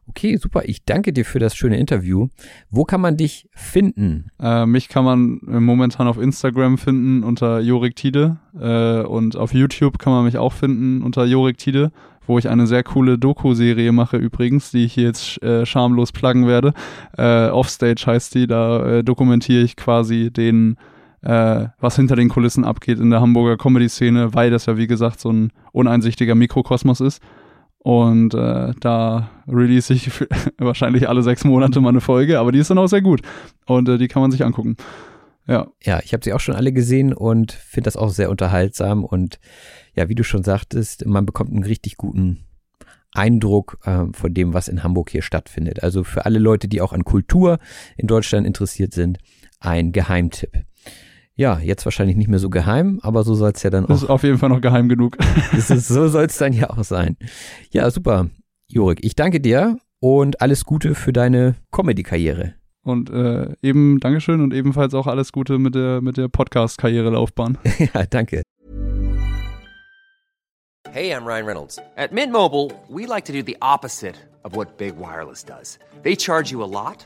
Okay, super. Ich danke dir für das schöne Interview. Wo kann man dich finden? Äh, mich kann man momentan auf Instagram finden unter Jorik Tide äh, und auf YouTube kann man mich auch finden unter Jorik Tide, wo ich eine sehr coole Doku-Serie mache übrigens, die ich hier jetzt äh, schamlos pluggen werde. Äh, Offstage heißt die, da äh, dokumentiere ich quasi den äh, was hinter den Kulissen abgeht in der Hamburger Comedy-Szene, weil das ja wie gesagt so ein uneinsichtiger Mikrokosmos ist. Und äh, da release ich wahrscheinlich alle sechs Monate mal eine Folge, aber die ist dann auch sehr gut. Und äh, die kann man sich angucken. Ja. Ja, ich habe sie auch schon alle gesehen und finde das auch sehr unterhaltsam. Und ja, wie du schon sagtest, man bekommt einen richtig guten Eindruck äh, von dem, was in Hamburg hier stattfindet. Also für alle Leute, die auch an Kultur in Deutschland interessiert sind, ein Geheimtipp. Ja, jetzt wahrscheinlich nicht mehr so geheim, aber so soll es ja dann auch. Das ist auf jeden Fall noch geheim genug. das ist, so soll es dann ja auch sein. Ja, super. Jorik, ich danke dir und alles Gute für deine Comedy-Karriere. Und äh, eben Dankeschön und ebenfalls auch alles Gute mit der, mit der Podcast-Karriere-Laufbahn. ja, danke. Hey, I'm Ryan Reynolds. At Mint Mobile, we like to do the opposite of what Big Wireless does. They charge you a lot.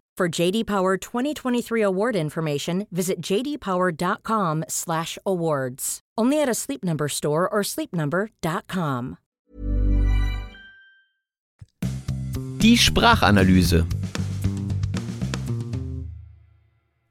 For JD Power 2023 award information, visit jdpower.com/awards. Only at a Sleep Number store or sleepnumber.com. Die Sprachanalyse.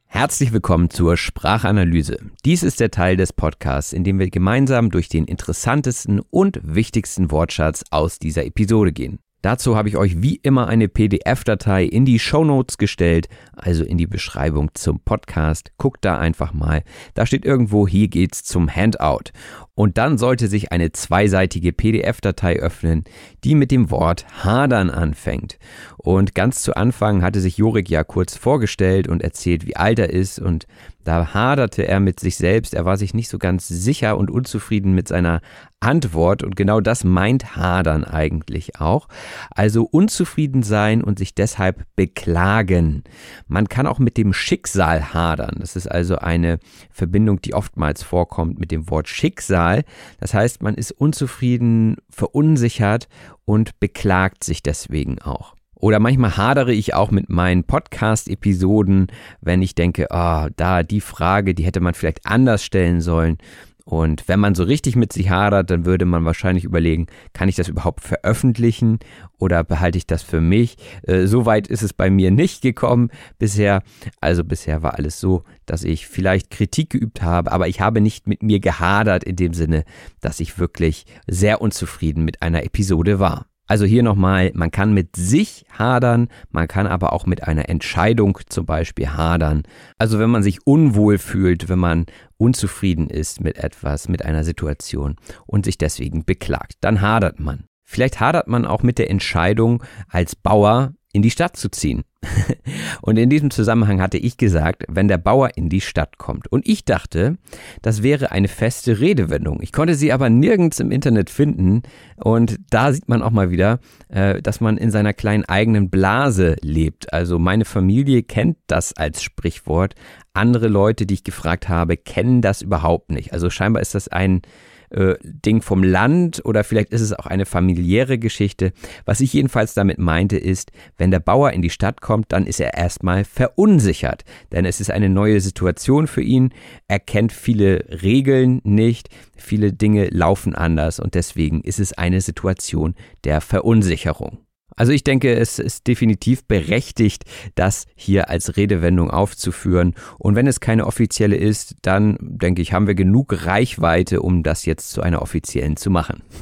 Herzlich willkommen zur Sprachanalyse. Dies ist der Teil des Podcasts, in dem wir gemeinsam durch den interessantesten und wichtigsten Wortschatz aus dieser Episode gehen. Dazu habe ich euch wie immer eine PDF-Datei in die Show Notes gestellt, also in die Beschreibung zum Podcast. Guckt da einfach mal. Da steht irgendwo, hier geht's zum Handout. Und dann sollte sich eine zweiseitige PDF-Datei öffnen, die mit dem Wort hadern anfängt. Und ganz zu Anfang hatte sich Jorik ja kurz vorgestellt und erzählt, wie alt er ist und da haderte er mit sich selbst, er war sich nicht so ganz sicher und unzufrieden mit seiner Antwort und genau das meint hadern eigentlich auch. Also unzufrieden sein und sich deshalb beklagen. Man kann auch mit dem Schicksal hadern. Das ist also eine Verbindung, die oftmals vorkommt mit dem Wort Schicksal. Das heißt, man ist unzufrieden, verunsichert und beklagt sich deswegen auch. Oder manchmal hadere ich auch mit meinen Podcast-Episoden, wenn ich denke, oh, da die Frage, die hätte man vielleicht anders stellen sollen. Und wenn man so richtig mit sich hadert, dann würde man wahrscheinlich überlegen, kann ich das überhaupt veröffentlichen oder behalte ich das für mich? Äh, so weit ist es bei mir nicht gekommen bisher. Also bisher war alles so, dass ich vielleicht Kritik geübt habe, aber ich habe nicht mit mir gehadert in dem Sinne, dass ich wirklich sehr unzufrieden mit einer Episode war. Also hier nochmal, man kann mit sich hadern, man kann aber auch mit einer Entscheidung zum Beispiel hadern. Also wenn man sich unwohl fühlt, wenn man unzufrieden ist mit etwas, mit einer Situation und sich deswegen beklagt, dann hadert man. Vielleicht hadert man auch mit der Entscheidung, als Bauer in die Stadt zu ziehen. und in diesem Zusammenhang hatte ich gesagt, wenn der Bauer in die Stadt kommt. Und ich dachte, das wäre eine feste Redewendung. Ich konnte sie aber nirgends im Internet finden. Und da sieht man auch mal wieder, äh, dass man in seiner kleinen eigenen Blase lebt. Also meine Familie kennt das als Sprichwort. Andere Leute, die ich gefragt habe, kennen das überhaupt nicht. Also scheinbar ist das ein äh, Ding vom Land oder vielleicht ist es auch eine familiäre Geschichte. Was ich jedenfalls damit meinte ist, wenn der Bauer in die Stadt kommt, dann ist er erstmal verunsichert, denn es ist eine neue Situation für ihn. Er kennt viele Regeln nicht, viele Dinge laufen anders und deswegen ist es eine Situation der Verunsicherung. Also ich denke, es ist definitiv berechtigt, das hier als Redewendung aufzuführen. Und wenn es keine offizielle ist, dann denke ich, haben wir genug Reichweite, um das jetzt zu einer offiziellen zu machen.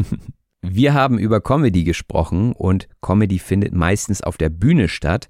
Wir haben über Comedy gesprochen und Comedy findet meistens auf der Bühne statt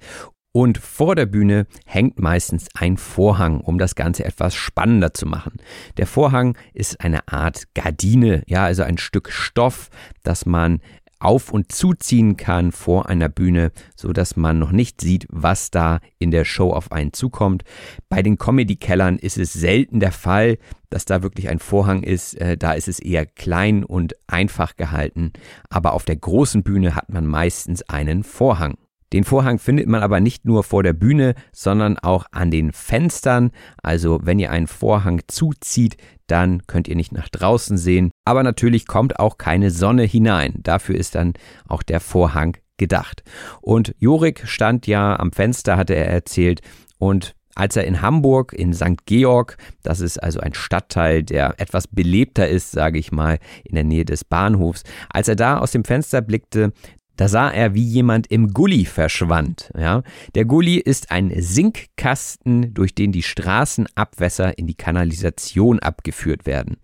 und vor der Bühne hängt meistens ein Vorhang, um das Ganze etwas spannender zu machen. Der Vorhang ist eine Art Gardine, ja, also ein Stück Stoff, das man auf und zuziehen kann vor einer Bühne, so dass man noch nicht sieht, was da in der Show auf einen zukommt. Bei den Comedy-Kellern ist es selten der Fall, dass da wirklich ein Vorhang ist. Äh, da ist es eher klein und einfach gehalten. Aber auf der großen Bühne hat man meistens einen Vorhang. Den Vorhang findet man aber nicht nur vor der Bühne, sondern auch an den Fenstern. Also wenn ihr einen Vorhang zuzieht, dann könnt ihr nicht nach draußen sehen. Aber natürlich kommt auch keine Sonne hinein. Dafür ist dann auch der Vorhang gedacht. Und Jorik stand ja am Fenster, hatte er erzählt, und als er in Hamburg, in St. Georg, das ist also ein Stadtteil, der etwas belebter ist, sage ich mal, in der Nähe des Bahnhofs, als er da aus dem Fenster blickte, da sah er, wie jemand im Gully verschwand. Ja? Der Gully ist ein Sinkkasten, durch den die Straßenabwässer in die Kanalisation abgeführt werden.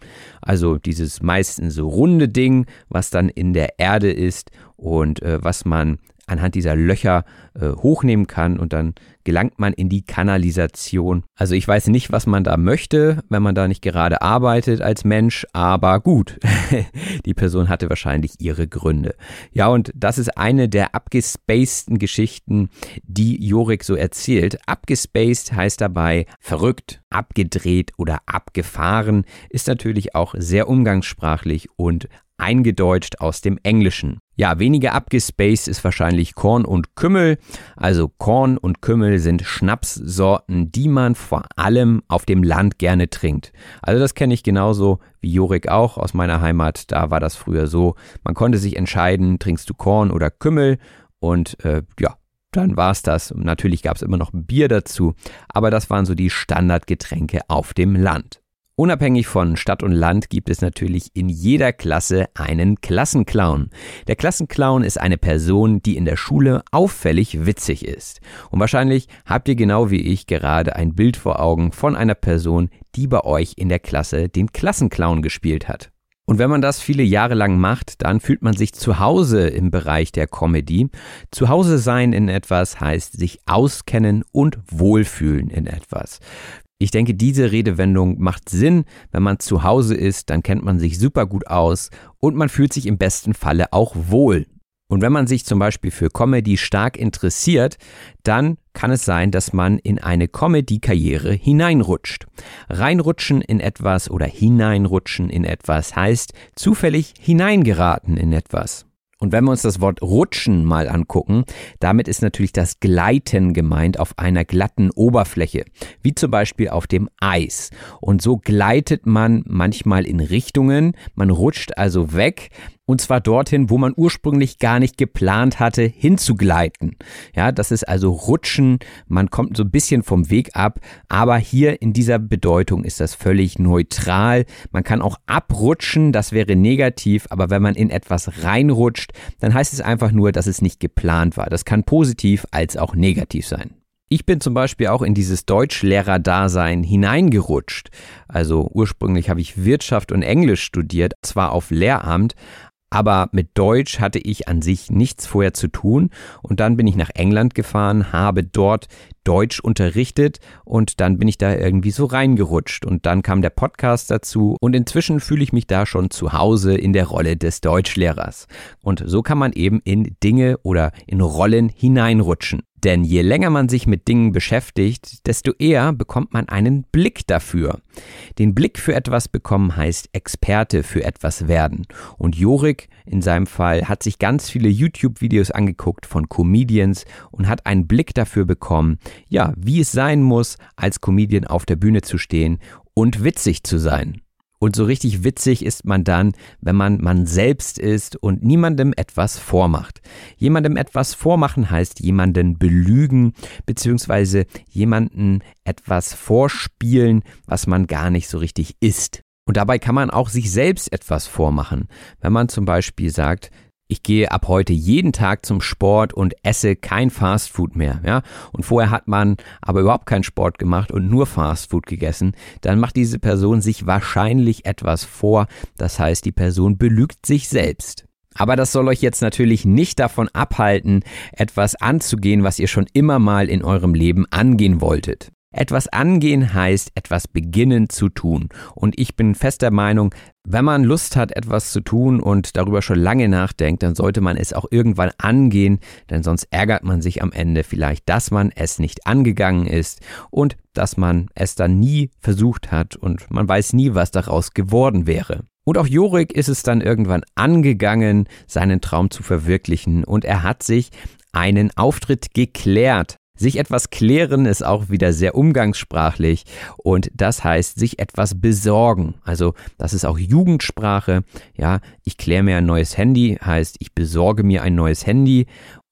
Also dieses meistens so runde Ding, was dann in der Erde ist und äh, was man anhand dieser Löcher äh, hochnehmen kann und dann gelangt man in die Kanalisation. Also ich weiß nicht, was man da möchte, wenn man da nicht gerade arbeitet als Mensch, aber gut, die Person hatte wahrscheinlich ihre Gründe. Ja, und das ist eine der abgespaceden Geschichten, die Jorik so erzählt. Abgespaced heißt dabei verrückt, abgedreht oder abgefahren, ist natürlich auch sehr umgangssprachlich und eingedeutscht aus dem Englischen. Ja, weniger abgespaced ist wahrscheinlich Korn und Kümmel. Also Korn und Kümmel sind Schnapssorten, die man vor allem auf dem Land gerne trinkt. Also das kenne ich genauso wie Jorik auch aus meiner Heimat. Da war das früher so. Man konnte sich entscheiden, trinkst du Korn oder Kümmel. Und äh, ja, dann war es das. natürlich gab es immer noch Bier dazu. Aber das waren so die Standardgetränke auf dem Land. Unabhängig von Stadt und Land gibt es natürlich in jeder Klasse einen Klassenclown. Der Klassenclown ist eine Person, die in der Schule auffällig witzig ist. Und wahrscheinlich habt ihr genau wie ich gerade ein Bild vor Augen von einer Person, die bei euch in der Klasse den Klassenclown gespielt hat. Und wenn man das viele Jahre lang macht, dann fühlt man sich zu Hause im Bereich der Comedy. Zu Hause sein in etwas heißt sich auskennen und wohlfühlen in etwas. Ich denke, diese Redewendung macht Sinn. Wenn man zu Hause ist, dann kennt man sich super gut aus und man fühlt sich im besten Falle auch wohl. Und wenn man sich zum Beispiel für Comedy stark interessiert, dann kann es sein, dass man in eine Comedy-Karriere hineinrutscht. Reinrutschen in etwas oder hineinrutschen in etwas heißt zufällig hineingeraten in etwas. Und wenn wir uns das Wort rutschen mal angucken, damit ist natürlich das Gleiten gemeint auf einer glatten Oberfläche, wie zum Beispiel auf dem Eis. Und so gleitet man manchmal in Richtungen, man rutscht also weg, und zwar dorthin, wo man ursprünglich gar nicht geplant hatte, hinzugleiten. Ja, das ist also Rutschen. Man kommt so ein bisschen vom Weg ab. Aber hier in dieser Bedeutung ist das völlig neutral. Man kann auch abrutschen. Das wäre negativ. Aber wenn man in etwas reinrutscht, dann heißt es einfach nur, dass es nicht geplant war. Das kann positiv als auch negativ sein. Ich bin zum Beispiel auch in dieses Deutschlehrer-Dasein hineingerutscht. Also ursprünglich habe ich Wirtschaft und Englisch studiert, zwar auf Lehramt, Aber mit Deutsch hatte ich an sich nichts vorher zu tun und dann bin ich nach England gefahren, habe dort Deutsch unterrichtet und dann bin ich da irgendwie so reingerutscht und dann kam der Podcast dazu und inzwischen fühle ich mich da schon zu Hause in der Rolle des Deutschlehrers. Und so kann man eben in Dinge oder in Rollen hineinrutschen. Denn je länger man sich mit Dingen beschäftigt, desto eher bekommt man einen Blick dafür. Den Blick für etwas bekommen heißt Experte für etwas werden. Und Jorik in seinem Fall hat sich ganz viele YouTube-Videos angeguckt von Comedians und hat einen Blick dafür bekommen, ja, wie es sein muss, als Comedian auf der Bühne zu stehen und witzig zu sein. Und so richtig witzig ist man dann, wenn man man selbst ist und niemandem etwas vormacht. Jemandem etwas vormachen heißt jemanden belügen, beziehungsweise jemanden etwas vorspielen, was man gar nicht so richtig ist. Und dabei kann man auch sich selbst etwas vormachen. Wenn man zum Beispiel sagt, ich gehe ab heute jeden Tag zum Sport und esse kein Fastfood mehr, ja. Und vorher hat man aber überhaupt keinen Sport gemacht und nur Fastfood gegessen, dann macht diese Person sich wahrscheinlich etwas vor. Das heißt, die Person belügt sich selbst. Aber das soll euch jetzt natürlich nicht davon abhalten, etwas anzugehen, was ihr schon immer mal in eurem Leben angehen wolltet. Etwas angehen heißt etwas beginnen zu tun. Und ich bin fester Meinung, wenn man Lust hat, etwas zu tun und darüber schon lange nachdenkt, dann sollte man es auch irgendwann angehen, denn sonst ärgert man sich am Ende vielleicht, dass man es nicht angegangen ist und dass man es dann nie versucht hat und man weiß nie, was daraus geworden wäre. Und auch Jorik ist es dann irgendwann angegangen, seinen Traum zu verwirklichen und er hat sich einen Auftritt geklärt. Sich etwas klären ist auch wieder sehr umgangssprachlich und das heißt sich etwas besorgen. Also das ist auch Jugendsprache. Ja, ich kläre mir ein neues Handy heißt ich besorge mir ein neues Handy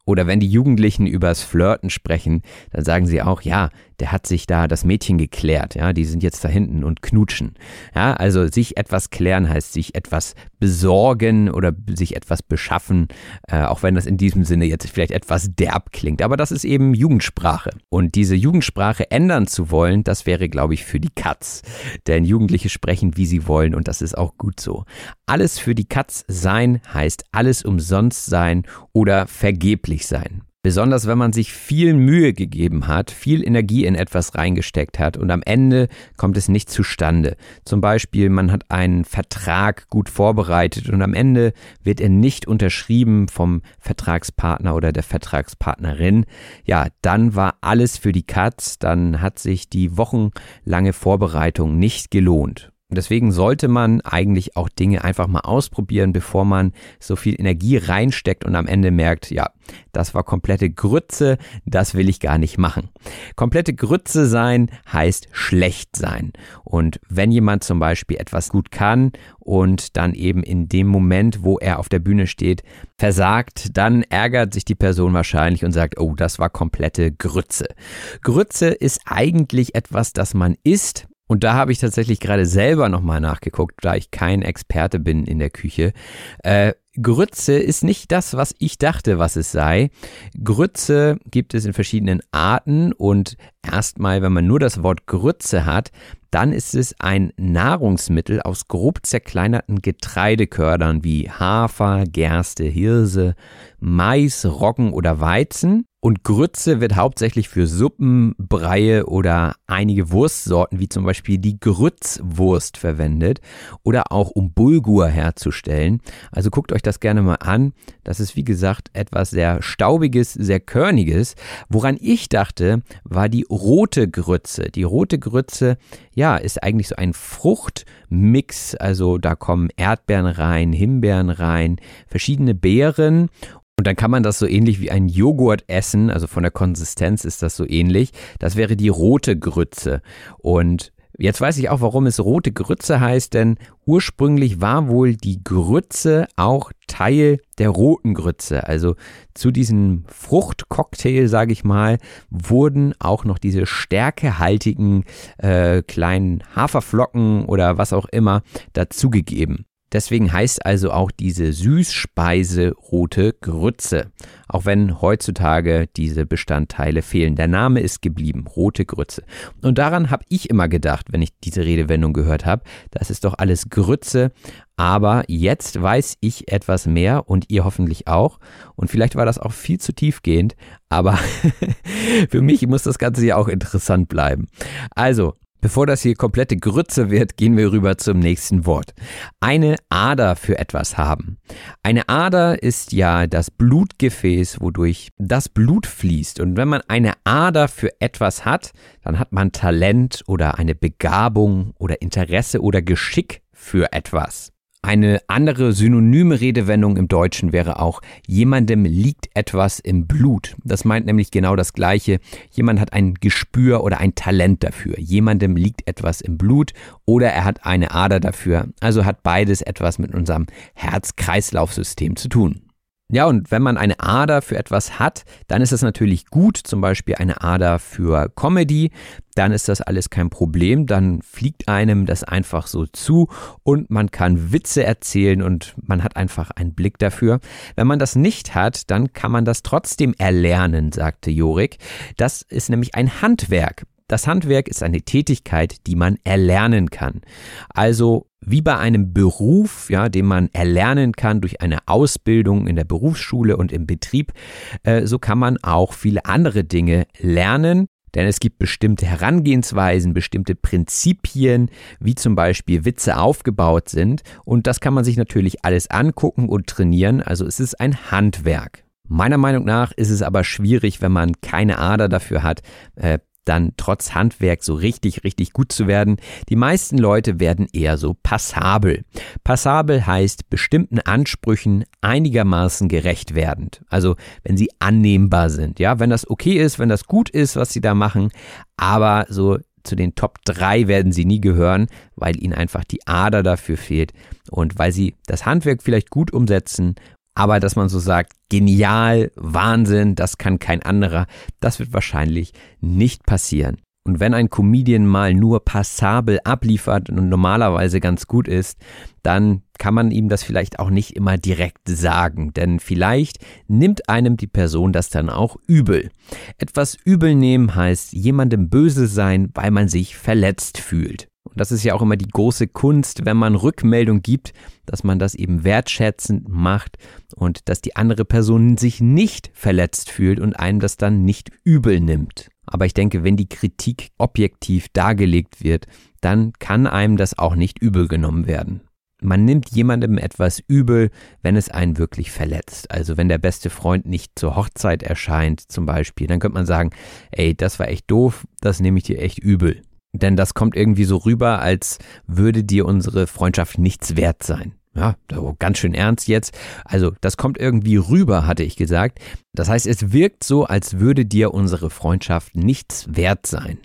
oder wenn die Jugendlichen übers Flirten sprechen, dann sagen sie auch, ja, der hat sich da das Mädchen geklärt, ja, die sind jetzt da hinten und knutschen. Ja, also sich etwas klären heißt sich etwas besorgen oder sich etwas beschaffen, äh, auch wenn das in diesem Sinne jetzt vielleicht etwas derb klingt. Aber das ist eben Jugendsprache. Und diese Jugendsprache ändern zu wollen, das wäre, glaube ich, für die Katz. Denn Jugendliche sprechen, wie sie wollen und das ist auch gut so. Alles für die Katz sein heißt alles umsonst sein oder vergeblich sein. Besonders wenn man sich viel Mühe gegeben hat, viel Energie in etwas reingesteckt hat und am Ende kommt es nicht zustande. Zum Beispiel, man hat einen Vertrag gut vorbereitet und am Ende wird er nicht unterschrieben vom Vertragspartner oder der Vertragspartnerin. Ja, dann war alles für die Katz, dann hat sich die wochenlange Vorbereitung nicht gelohnt. Und deswegen sollte man eigentlich auch Dinge einfach mal ausprobieren, bevor man so viel Energie reinsteckt und am Ende merkt, ja, das war komplette Grütze, das will ich gar nicht machen. Komplette Grütze sein heißt schlecht sein. Und wenn jemand zum Beispiel etwas gut kann und dann eben in dem Moment, wo er auf der Bühne steht, versagt, dann ärgert sich die Person wahrscheinlich und sagt, oh, das war komplette Grütze. Grütze ist eigentlich etwas, das man isst, und da habe ich tatsächlich gerade selber nochmal nachgeguckt, da ich kein Experte bin in der Küche. Äh, Grütze ist nicht das, was ich dachte, was es sei. Grütze gibt es in verschiedenen Arten und erstmal, wenn man nur das Wort Grütze hat, dann ist es ein Nahrungsmittel aus grob zerkleinerten Getreidekördern wie Hafer, Gerste, Hirse, Mais, Roggen oder Weizen. Und Grütze wird hauptsächlich für Suppen, Breie oder einige Wurstsorten wie zum Beispiel die Grützwurst verwendet oder auch um Bulgur herzustellen. Also guckt euch das gerne mal an. Das ist wie gesagt etwas sehr staubiges, sehr körniges. Woran ich dachte, war die rote Grütze. Die rote Grütze, ja, ist eigentlich so ein Fruchtmix. Also da kommen Erdbeeren rein, Himbeeren rein, verschiedene Beeren und dann kann man das so ähnlich wie ein Joghurt essen, also von der Konsistenz ist das so ähnlich. Das wäre die rote Grütze. Und jetzt weiß ich auch, warum es rote Grütze heißt, denn ursprünglich war wohl die Grütze auch Teil der roten Grütze. Also zu diesem Fruchtcocktail, sage ich mal, wurden auch noch diese stärkehaltigen äh, kleinen Haferflocken oder was auch immer dazugegeben. Deswegen heißt also auch diese Süßspeise rote Grütze, auch wenn heutzutage diese Bestandteile fehlen. Der Name ist geblieben, rote Grütze. Und daran habe ich immer gedacht, wenn ich diese Redewendung gehört habe, das ist doch alles Grütze. Aber jetzt weiß ich etwas mehr und ihr hoffentlich auch. Und vielleicht war das auch viel zu tiefgehend, aber für mich muss das Ganze ja auch interessant bleiben. Also, Bevor das hier komplette Grütze wird, gehen wir rüber zum nächsten Wort. Eine Ader für etwas haben. Eine Ader ist ja das Blutgefäß, wodurch das Blut fließt. Und wenn man eine Ader für etwas hat, dann hat man Talent oder eine Begabung oder Interesse oder Geschick für etwas. Eine andere synonyme Redewendung im Deutschen wäre auch, jemandem liegt etwas im Blut. Das meint nämlich genau das Gleiche. Jemand hat ein Gespür oder ein Talent dafür. Jemandem liegt etwas im Blut oder er hat eine Ader dafür. Also hat beides etwas mit unserem Herz-Kreislauf-System zu tun. Ja, und wenn man eine Ader für etwas hat, dann ist es natürlich gut, zum Beispiel eine Ader für Comedy, dann ist das alles kein Problem, dann fliegt einem das einfach so zu und man kann Witze erzählen und man hat einfach einen Blick dafür. Wenn man das nicht hat, dann kann man das trotzdem erlernen, sagte Jorik. Das ist nämlich ein Handwerk. Das Handwerk ist eine Tätigkeit, die man erlernen kann. Also wie bei einem Beruf, ja, den man erlernen kann durch eine Ausbildung in der Berufsschule und im Betrieb, äh, so kann man auch viele andere Dinge lernen. Denn es gibt bestimmte Herangehensweisen, bestimmte Prinzipien, wie zum Beispiel Witze aufgebaut sind. Und das kann man sich natürlich alles angucken und trainieren. Also es ist ein Handwerk. Meiner Meinung nach ist es aber schwierig, wenn man keine Ader dafür hat, äh, dann trotz Handwerk so richtig, richtig gut zu werden. Die meisten Leute werden eher so passabel. Passabel heißt bestimmten Ansprüchen einigermaßen gerecht werdend. Also wenn sie annehmbar sind. Ja, wenn das okay ist, wenn das gut ist, was sie da machen, aber so zu den Top 3 werden sie nie gehören, weil ihnen einfach die Ader dafür fehlt und weil sie das Handwerk vielleicht gut umsetzen aber dass man so sagt, genial, Wahnsinn, das kann kein anderer, das wird wahrscheinlich nicht passieren. Und wenn ein Comedian mal nur passabel abliefert und normalerweise ganz gut ist, dann kann man ihm das vielleicht auch nicht immer direkt sagen, denn vielleicht nimmt einem die Person das dann auch übel. Etwas übel nehmen heißt jemandem böse sein, weil man sich verletzt fühlt. Und das ist ja auch immer die große Kunst, wenn man Rückmeldung gibt, dass man das eben wertschätzend macht und dass die andere Person sich nicht verletzt fühlt und einem das dann nicht übel nimmt. Aber ich denke, wenn die Kritik objektiv dargelegt wird, dann kann einem das auch nicht übel genommen werden. Man nimmt jemandem etwas übel, wenn es einen wirklich verletzt. Also wenn der beste Freund nicht zur Hochzeit erscheint zum Beispiel, dann könnte man sagen, ey, das war echt doof, das nehme ich dir echt übel. Denn das kommt irgendwie so rüber, als würde dir unsere Freundschaft nichts wert sein. Ja, ganz schön ernst jetzt. Also, das kommt irgendwie rüber, hatte ich gesagt. Das heißt, es wirkt so, als würde dir unsere Freundschaft nichts wert sein.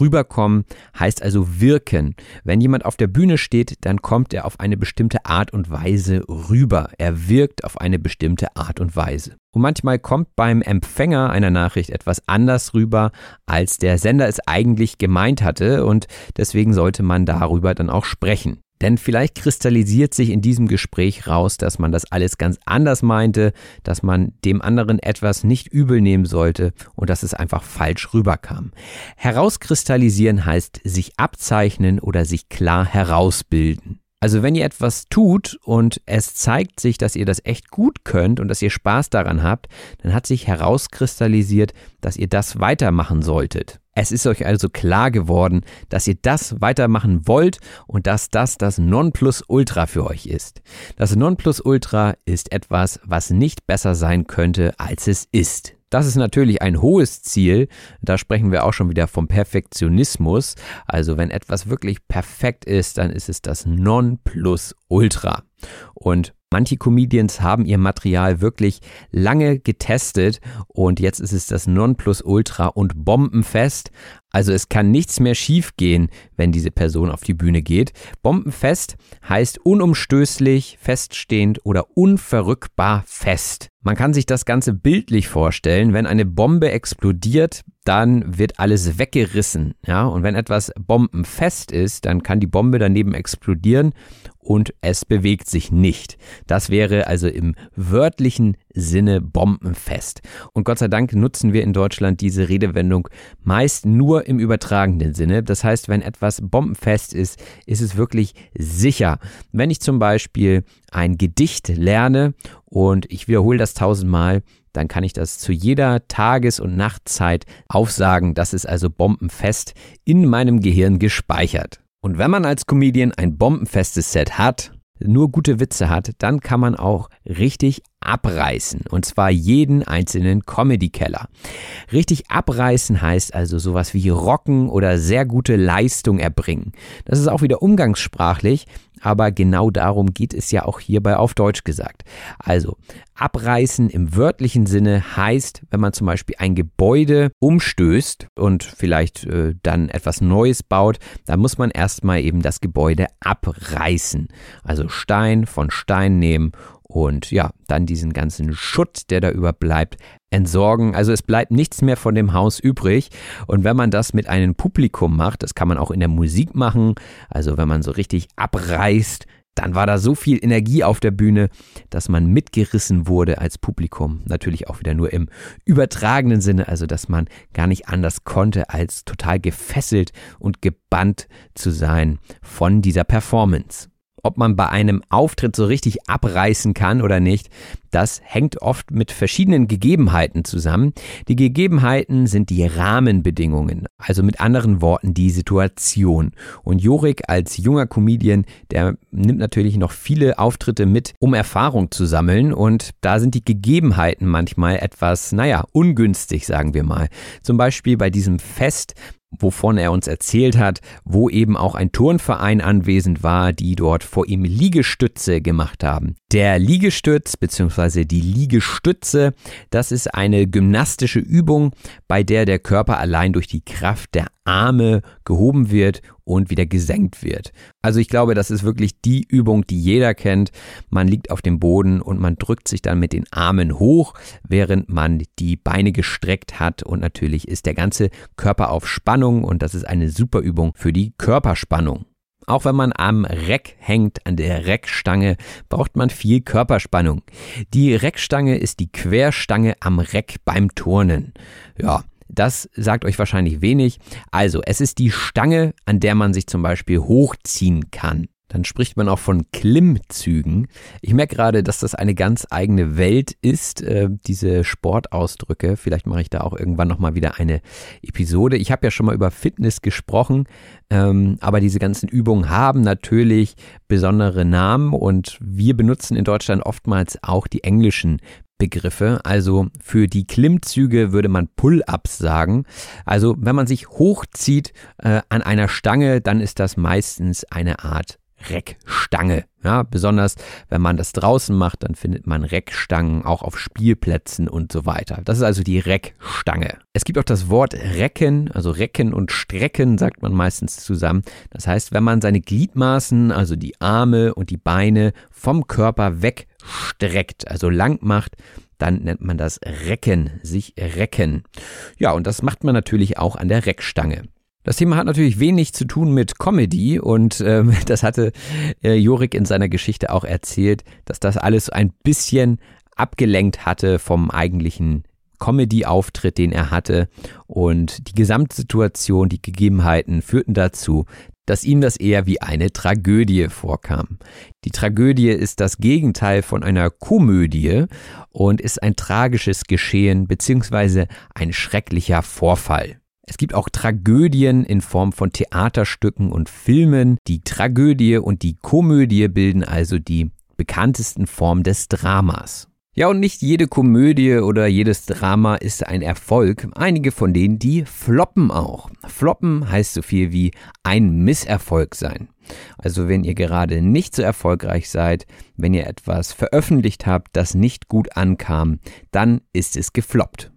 Rüberkommen heißt also wirken. Wenn jemand auf der Bühne steht, dann kommt er auf eine bestimmte Art und Weise rüber. Er wirkt auf eine bestimmte Art und Weise. Und manchmal kommt beim Empfänger einer Nachricht etwas anders rüber, als der Sender es eigentlich gemeint hatte und deswegen sollte man darüber dann auch sprechen. Denn vielleicht kristallisiert sich in diesem Gespräch raus, dass man das alles ganz anders meinte, dass man dem anderen etwas nicht übel nehmen sollte und dass es einfach falsch rüberkam. Herauskristallisieren heißt sich abzeichnen oder sich klar herausbilden. Also wenn ihr etwas tut und es zeigt sich, dass ihr das echt gut könnt und dass ihr Spaß daran habt, dann hat sich herauskristallisiert, dass ihr das weitermachen solltet. Es ist euch also klar geworden, dass ihr das weitermachen wollt und dass das das Nonplusultra für euch ist. Das Nonplusultra ist etwas, was nicht besser sein könnte, als es ist. Das ist natürlich ein hohes Ziel. Da sprechen wir auch schon wieder vom Perfektionismus. Also wenn etwas wirklich perfekt ist, dann ist es das Nonplusultra. Und Manche Comedians haben ihr Material wirklich lange getestet und jetzt ist es das Nonplusultra und bombenfest. Also es kann nichts mehr schiefgehen, wenn diese Person auf die Bühne geht. Bombenfest heißt unumstößlich, feststehend oder unverrückbar fest. Man kann sich das Ganze bildlich vorstellen. Wenn eine Bombe explodiert, dann wird alles weggerissen. Ja, und wenn etwas bombenfest ist, dann kann die Bombe daneben explodieren und es bewegt sich nicht. Das wäre also im wörtlichen Sinne bombenfest. Und Gott sei Dank nutzen wir in Deutschland diese Redewendung meist nur im übertragenen Sinne. Das heißt, wenn etwas bombenfest ist, ist es wirklich sicher. Wenn ich zum Beispiel ein Gedicht lerne und ich wiederhole das tausendmal, dann kann ich das zu jeder Tages- und Nachtzeit aufsagen. Das ist also bombenfest in meinem Gehirn gespeichert. Und wenn man als Comedian ein bombenfestes Set hat, nur gute Witze hat, dann kann man auch richtig abreißen. Und zwar jeden einzelnen Comedy-Keller. Richtig abreißen heißt also sowas wie rocken oder sehr gute Leistung erbringen. Das ist auch wieder umgangssprachlich, aber genau darum geht es ja auch hierbei auf Deutsch gesagt. Also, abreißen im wörtlichen Sinne heißt, wenn man zum Beispiel ein Gebäude umstößt und vielleicht äh, dann etwas Neues baut, dann muss man erstmal eben das Gebäude abreißen. Also Stein von Stein nehmen und ja, dann diesen ganzen Schutt, der da überbleibt, entsorgen. Also es bleibt nichts mehr von dem Haus übrig. Und wenn man das mit einem Publikum macht, das kann man auch in der Musik machen, also wenn man so richtig abreißt, dann war da so viel Energie auf der Bühne, dass man mitgerissen wurde als Publikum. Natürlich auch wieder nur im übertragenen Sinne, also dass man gar nicht anders konnte, als total gefesselt und gebannt zu sein von dieser Performance ob man bei einem Auftritt so richtig abreißen kann oder nicht, das hängt oft mit verschiedenen Gegebenheiten zusammen. Die Gegebenheiten sind die Rahmenbedingungen, also mit anderen Worten die Situation. Und Jorik als junger Comedian, der nimmt natürlich noch viele Auftritte mit, um Erfahrung zu sammeln. Und da sind die Gegebenheiten manchmal etwas, naja, ungünstig, sagen wir mal. Zum Beispiel bei diesem Fest wovon er uns erzählt hat, wo eben auch ein Turnverein anwesend war, die dort vor ihm Liegestütze gemacht haben. Der Liegestütz bzw. die Liegestütze, das ist eine gymnastische Übung, bei der der Körper allein durch die Kraft der Arme gehoben wird und wieder gesenkt wird. Also ich glaube, das ist wirklich die Übung, die jeder kennt. Man liegt auf dem Boden und man drückt sich dann mit den Armen hoch, während man die Beine gestreckt hat und natürlich ist der ganze Körper auf Spannung und das ist eine super Übung für die Körperspannung. Auch wenn man am Reck hängt, an der Reckstange, braucht man viel Körperspannung. Die Reckstange ist die Querstange am Reck beim Turnen. Ja, das sagt euch wahrscheinlich wenig. Also, es ist die Stange, an der man sich zum Beispiel hochziehen kann. Dann spricht man auch von Klimmzügen. Ich merke gerade, dass das eine ganz eigene Welt ist, äh, diese Sportausdrücke. Vielleicht mache ich da auch irgendwann nochmal wieder eine Episode. Ich habe ja schon mal über Fitness gesprochen, ähm, aber diese ganzen Übungen haben natürlich besondere Namen und wir benutzen in Deutschland oftmals auch die englischen Begriffe. Also für die Klimmzüge würde man Pull-ups sagen. Also wenn man sich hochzieht äh, an einer Stange, dann ist das meistens eine Art Reckstange. Ja, besonders wenn man das draußen macht, dann findet man Reckstangen auch auf Spielplätzen und so weiter. Das ist also die Reckstange. Es gibt auch das Wort Recken, also Recken und Strecken sagt man meistens zusammen. Das heißt, wenn man seine Gliedmaßen, also die Arme und die Beine vom Körper wegstreckt, also lang macht, dann nennt man das Recken, sich recken. Ja, und das macht man natürlich auch an der Reckstange. Das Thema hat natürlich wenig zu tun mit Comedy und ähm, das hatte äh, Jorik in seiner Geschichte auch erzählt, dass das alles ein bisschen abgelenkt hatte vom eigentlichen Comedy-Auftritt, den er hatte. Und die Gesamtsituation, die Gegebenheiten führten dazu, dass ihm das eher wie eine Tragödie vorkam. Die Tragödie ist das Gegenteil von einer Komödie und ist ein tragisches Geschehen bzw. ein schrecklicher Vorfall. Es gibt auch Tragödien in Form von Theaterstücken und Filmen. Die Tragödie und die Komödie bilden also die bekanntesten Formen des Dramas. Ja, und nicht jede Komödie oder jedes Drama ist ein Erfolg. Einige von denen, die floppen auch. Floppen heißt so viel wie ein Misserfolg sein. Also wenn ihr gerade nicht so erfolgreich seid, wenn ihr etwas veröffentlicht habt, das nicht gut ankam, dann ist es gefloppt.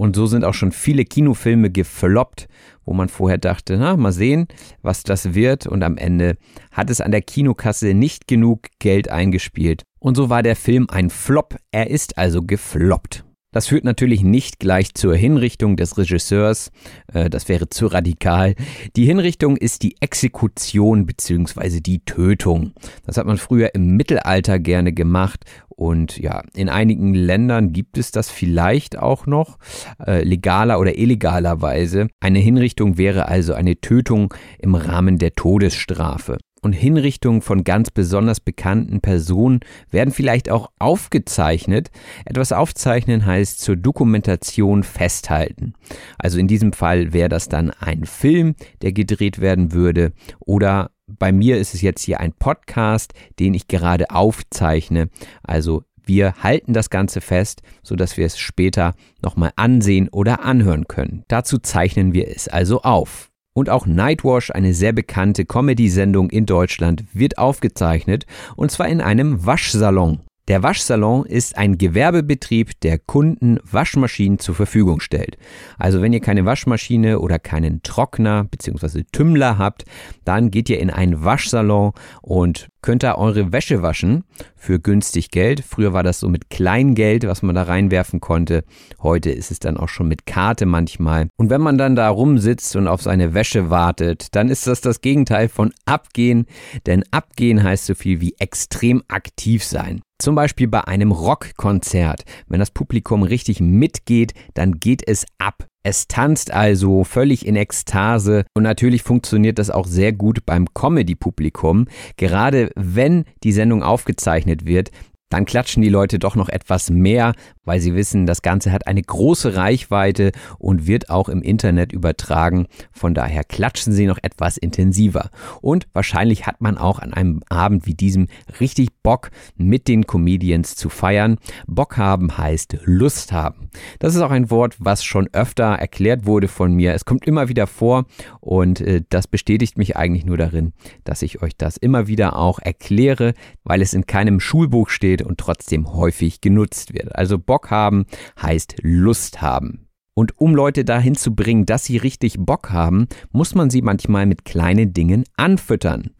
Und so sind auch schon viele Kinofilme gefloppt, wo man vorher dachte, na, mal sehen, was das wird. Und am Ende hat es an der Kinokasse nicht genug Geld eingespielt. Und so war der Film ein Flop. Er ist also gefloppt. Das führt natürlich nicht gleich zur Hinrichtung des Regisseurs, äh, das wäre zu radikal. Die Hinrichtung ist die Exekution bzw. die Tötung. Das hat man früher im Mittelalter gerne gemacht und ja, in einigen Ländern gibt es das vielleicht auch noch, äh, legaler oder illegalerweise. Eine Hinrichtung wäre also eine Tötung im Rahmen der Todesstrafe und Hinrichtungen von ganz besonders bekannten Personen werden vielleicht auch aufgezeichnet. Etwas aufzeichnen heißt zur Dokumentation festhalten. Also in diesem Fall wäre das dann ein Film, der gedreht werden würde oder bei mir ist es jetzt hier ein Podcast, den ich gerade aufzeichne. Also wir halten das Ganze fest, sodass wir es später nochmal ansehen oder anhören können. Dazu zeichnen wir es also auf. Und auch Nightwash, eine sehr bekannte Comedy-Sendung in Deutschland, wird aufgezeichnet und zwar in einem Waschsalon. Der Waschsalon ist ein Gewerbebetrieb, der Kunden Waschmaschinen zur Verfügung stellt. Also wenn ihr keine Waschmaschine oder keinen Trockner bzw. Tümmler habt, dann geht ihr in einen Waschsalon und könnt da eure Wäsche waschen für günstig Geld. Früher war das so mit Kleingeld, was man da reinwerfen konnte. Heute ist es dann auch schon mit Karte manchmal. Und wenn man dann da rumsitzt und auf seine Wäsche wartet, dann ist das das Gegenteil von abgehen. Denn abgehen heißt so viel wie extrem aktiv sein. Zum Beispiel bei einem Rockkonzert. Wenn das Publikum richtig mitgeht, dann geht es ab. Es tanzt also völlig in Ekstase und natürlich funktioniert das auch sehr gut beim Comedy-Publikum. Gerade wenn die Sendung aufgezeichnet wird, dann klatschen die Leute doch noch etwas mehr, weil sie wissen, das Ganze hat eine große Reichweite und wird auch im Internet übertragen. Von daher klatschen sie noch etwas intensiver. Und wahrscheinlich hat man auch an einem Abend wie diesem richtig Bock, mit den Comedians zu feiern. Bock haben heißt Lust haben. Das ist auch ein Wort, was schon öfter erklärt wurde von mir. Es kommt immer wieder vor und äh, das bestätigt mich eigentlich nur darin, dass ich euch das immer wieder auch erkläre, weil es in keinem Schulbuch steht und trotzdem häufig genutzt wird. Also Bock haben heißt Lust haben. Und um Leute dahin zu bringen, dass sie richtig Bock haben, muss man sie manchmal mit kleinen Dingen anfüttern.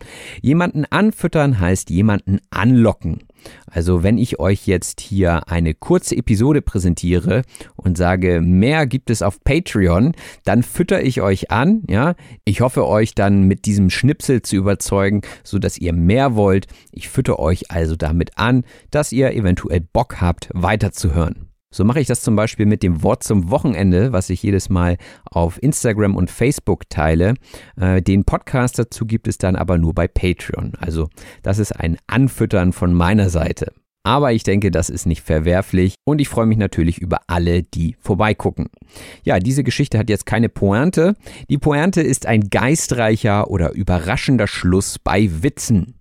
Jemanden anfüttern heißt jemanden anlocken. Also wenn ich euch jetzt hier eine kurze Episode präsentiere und sage, mehr gibt es auf Patreon, dann fütter ich euch an, ja. Ich hoffe euch dann mit diesem Schnipsel zu überzeugen, so dass ihr mehr wollt. Ich fütter euch also damit an, dass ihr eventuell Bock habt, weiterzuhören. So mache ich das zum Beispiel mit dem Wort zum Wochenende, was ich jedes Mal auf Instagram und Facebook teile. Äh, den Podcast dazu gibt es dann aber nur bei Patreon. Also das ist ein Anfüttern von meiner Seite. Aber ich denke, das ist nicht verwerflich und ich freue mich natürlich über alle, die vorbeigucken. Ja, diese Geschichte hat jetzt keine Pointe. Die Pointe ist ein geistreicher oder überraschender Schluss bei Witzen.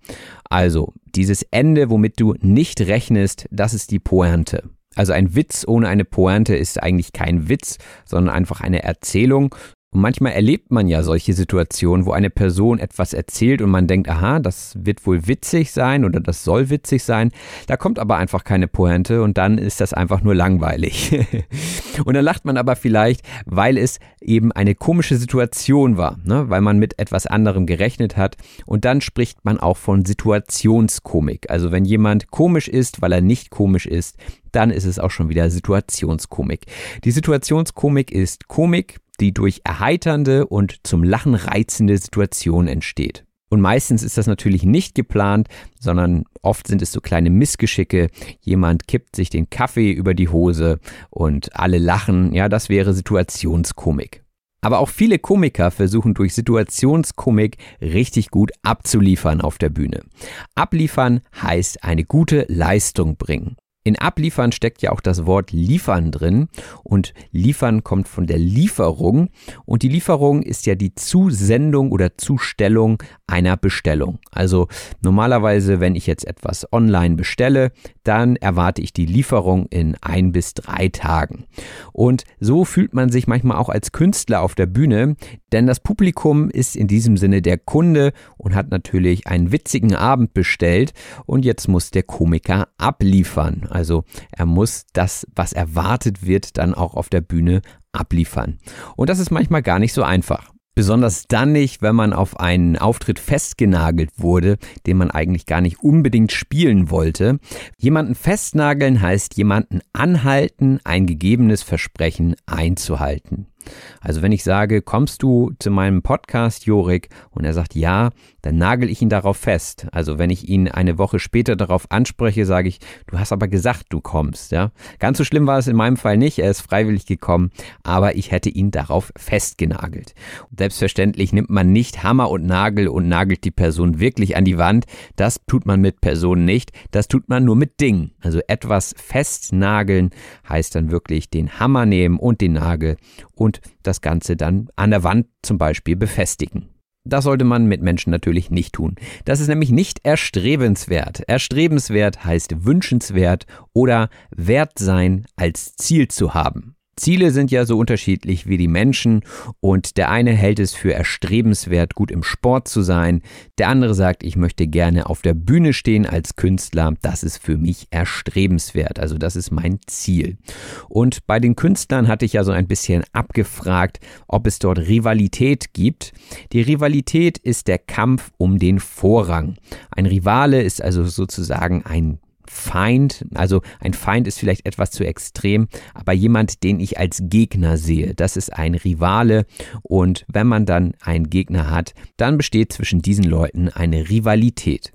Also, dieses Ende, womit du nicht rechnest, das ist die Pointe. Also ein Witz ohne eine Pointe ist eigentlich kein Witz, sondern einfach eine Erzählung. Und manchmal erlebt man ja solche Situationen, wo eine Person etwas erzählt und man denkt, aha, das wird wohl witzig sein oder das soll witzig sein. Da kommt aber einfach keine Pointe und dann ist das einfach nur langweilig. und dann lacht man aber vielleicht, weil es eben eine komische Situation war, ne? weil man mit etwas anderem gerechnet hat. Und dann spricht man auch von Situationskomik. Also wenn jemand komisch ist, weil er nicht komisch ist, dann ist es auch schon wieder Situationskomik. Die Situationskomik ist Komik, die durch erheiternde und zum Lachen reizende Situationen entsteht. Und meistens ist das natürlich nicht geplant, sondern oft sind es so kleine Missgeschicke. Jemand kippt sich den Kaffee über die Hose und alle lachen. Ja, das wäre Situationskomik. Aber auch viele Komiker versuchen durch Situationskomik richtig gut abzuliefern auf der Bühne. Abliefern heißt eine gute Leistung bringen. In abliefern steckt ja auch das Wort liefern drin und liefern kommt von der Lieferung und die Lieferung ist ja die Zusendung oder Zustellung einer Bestellung. Also normalerweise, wenn ich jetzt etwas online bestelle, dann erwarte ich die Lieferung in ein bis drei Tagen. Und so fühlt man sich manchmal auch als Künstler auf der Bühne, denn das Publikum ist in diesem Sinne der Kunde und hat natürlich einen witzigen Abend bestellt und jetzt muss der Komiker abliefern. Er muss das, was erwartet wird, dann auch auf der Bühne abliefern. Und das ist manchmal gar nicht so einfach. Besonders dann nicht, wenn man auf einen Auftritt festgenagelt wurde, den man eigentlich gar nicht unbedingt spielen wollte. Jemanden festnageln heißt jemanden anhalten, ein gegebenes Versprechen einzuhalten. Also wenn ich sage, kommst du zu meinem Podcast, Jorik, und er sagt ja, dann nagel ich ihn darauf fest. Also wenn ich ihn eine Woche später darauf anspreche, sage ich, du hast aber gesagt, du kommst, ja. Ganz so schlimm war es in meinem Fall nicht, er ist freiwillig gekommen, aber ich hätte ihn darauf festgenagelt. Selbstverständlich nimmt man nicht Hammer und Nagel und nagelt die Person wirklich an die Wand. Das tut man mit Personen nicht, das tut man nur mit Dingen. Also etwas festnageln heißt dann wirklich den Hammer nehmen und den Nagel und das Ganze dann an der Wand zum Beispiel befestigen. Das sollte man mit Menschen natürlich nicht tun. Das ist nämlich nicht erstrebenswert. Erstrebenswert heißt wünschenswert oder wert sein als Ziel zu haben. Ziele sind ja so unterschiedlich wie die Menschen und der eine hält es für erstrebenswert, gut im Sport zu sein, der andere sagt, ich möchte gerne auf der Bühne stehen als Künstler, das ist für mich erstrebenswert, also das ist mein Ziel. Und bei den Künstlern hatte ich ja so ein bisschen abgefragt, ob es dort Rivalität gibt. Die Rivalität ist der Kampf um den Vorrang. Ein Rivale ist also sozusagen ein Feind, also ein Feind ist vielleicht etwas zu extrem, aber jemand, den ich als Gegner sehe, das ist ein Rivale und wenn man dann einen Gegner hat, dann besteht zwischen diesen Leuten eine Rivalität.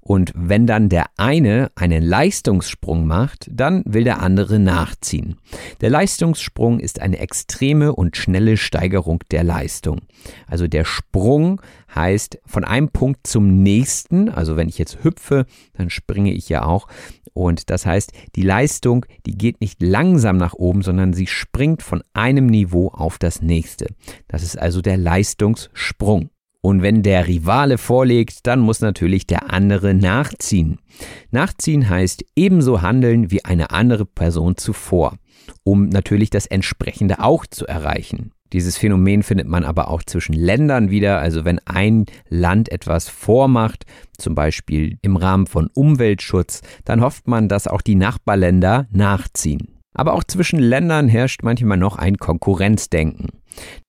Und wenn dann der eine einen Leistungssprung macht, dann will der andere nachziehen. Der Leistungssprung ist eine extreme und schnelle Steigerung der Leistung. Also der Sprung heißt von einem Punkt zum nächsten, also wenn ich jetzt hüpfe, dann springe ich ja auch. Und das heißt, die Leistung, die geht nicht langsam nach oben, sondern sie springt von einem Niveau auf das nächste. Das ist also der Leistungssprung. Und wenn der Rivale vorlegt, dann muss natürlich der andere nachziehen. Nachziehen heißt ebenso handeln wie eine andere Person zuvor, um natürlich das entsprechende auch zu erreichen. Dieses Phänomen findet man aber auch zwischen Ländern wieder. Also wenn ein Land etwas vormacht, zum Beispiel im Rahmen von Umweltschutz, dann hofft man, dass auch die Nachbarländer nachziehen. Aber auch zwischen Ländern herrscht manchmal noch ein Konkurrenzdenken.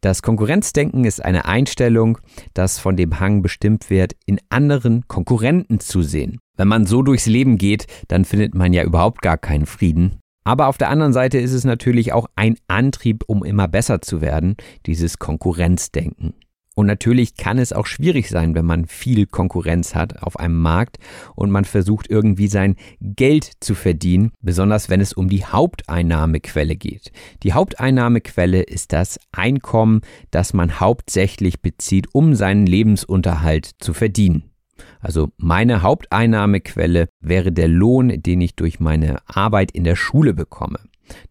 Das Konkurrenzdenken ist eine Einstellung, das von dem Hang bestimmt wird, in anderen Konkurrenten zu sehen. Wenn man so durchs Leben geht, dann findet man ja überhaupt gar keinen Frieden. Aber auf der anderen Seite ist es natürlich auch ein Antrieb, um immer besser zu werden, dieses Konkurrenzdenken. Und natürlich kann es auch schwierig sein, wenn man viel Konkurrenz hat auf einem Markt und man versucht irgendwie sein Geld zu verdienen, besonders wenn es um die Haupteinnahmequelle geht. Die Haupteinnahmequelle ist das Einkommen, das man hauptsächlich bezieht, um seinen Lebensunterhalt zu verdienen. Also meine Haupteinnahmequelle wäre der Lohn, den ich durch meine Arbeit in der Schule bekomme.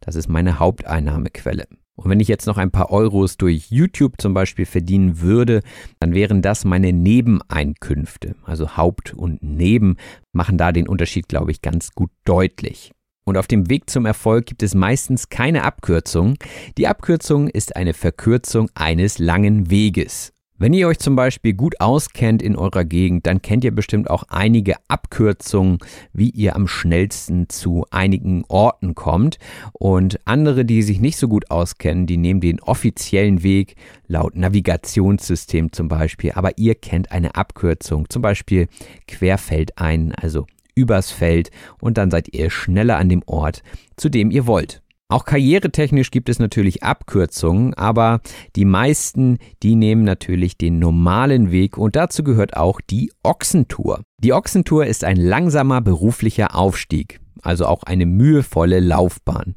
Das ist meine Haupteinnahmequelle. Und wenn ich jetzt noch ein paar Euros durch YouTube zum Beispiel verdienen würde, dann wären das meine Nebeneinkünfte. Also Haupt und Neben machen da den Unterschied, glaube ich, ganz gut deutlich. Und auf dem Weg zum Erfolg gibt es meistens keine Abkürzung. Die Abkürzung ist eine Verkürzung eines langen Weges. Wenn ihr euch zum Beispiel gut auskennt in eurer Gegend, dann kennt ihr bestimmt auch einige Abkürzungen, wie ihr am schnellsten zu einigen Orten kommt. Und andere, die sich nicht so gut auskennen, die nehmen den offiziellen Weg laut Navigationssystem zum Beispiel. Aber ihr kennt eine Abkürzung, zum Beispiel querfeldein, also übers Feld und dann seid ihr schneller an dem Ort, zu dem ihr wollt. Auch karrieretechnisch gibt es natürlich Abkürzungen, aber die meisten, die nehmen natürlich den normalen Weg und dazu gehört auch die Ochsentour. Die Ochsentour ist ein langsamer beruflicher Aufstieg, also auch eine mühevolle Laufbahn.